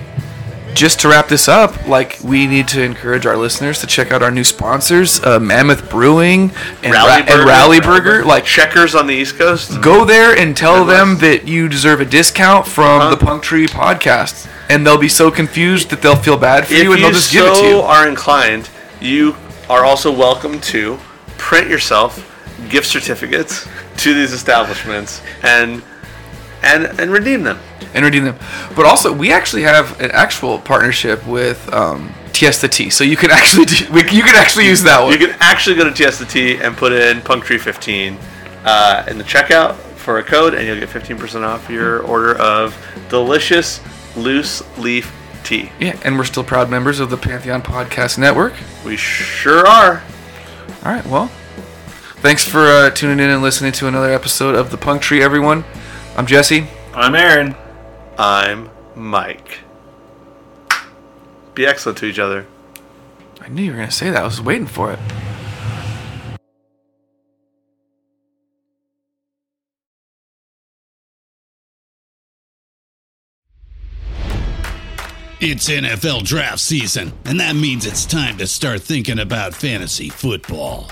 just to wrap this up, like we need to encourage our listeners to check out our new sponsors, uh, Mammoth Brewing and Rally Ra- and Burger. Rally Burger. Like Checkers on the East Coast. go there and tell them that you deserve a discount from Uh-huh. the Punk Tree podcast. And they'll be so confused that they'll feel bad for If you and they'll just so give it to you. are inclined, you are also welcome to print yourself gift certificates to these establishments and and and redeem them. and redeem them. But also, we actually have an actual partnership with um, Tiesta Tea, so you can actually do, you can actually use that one. You can actually go to TST and put in Punktree15 uh, in the checkout for a code, and you'll get 15% off your order of delicious loose leaf tea. yeah, and we're still proud members of the Pantheon Podcast Network. We sure are. All right, well, thanks for uh, tuning in and listening to another episode of the Punk Tree, everyone. I'm Jesse. I'm Aaron. I'm Mike. Be excellent to each other. I knew you were gonna say that. I was waiting for it. It's NFL draft season, and that means it's time to start thinking about fantasy football.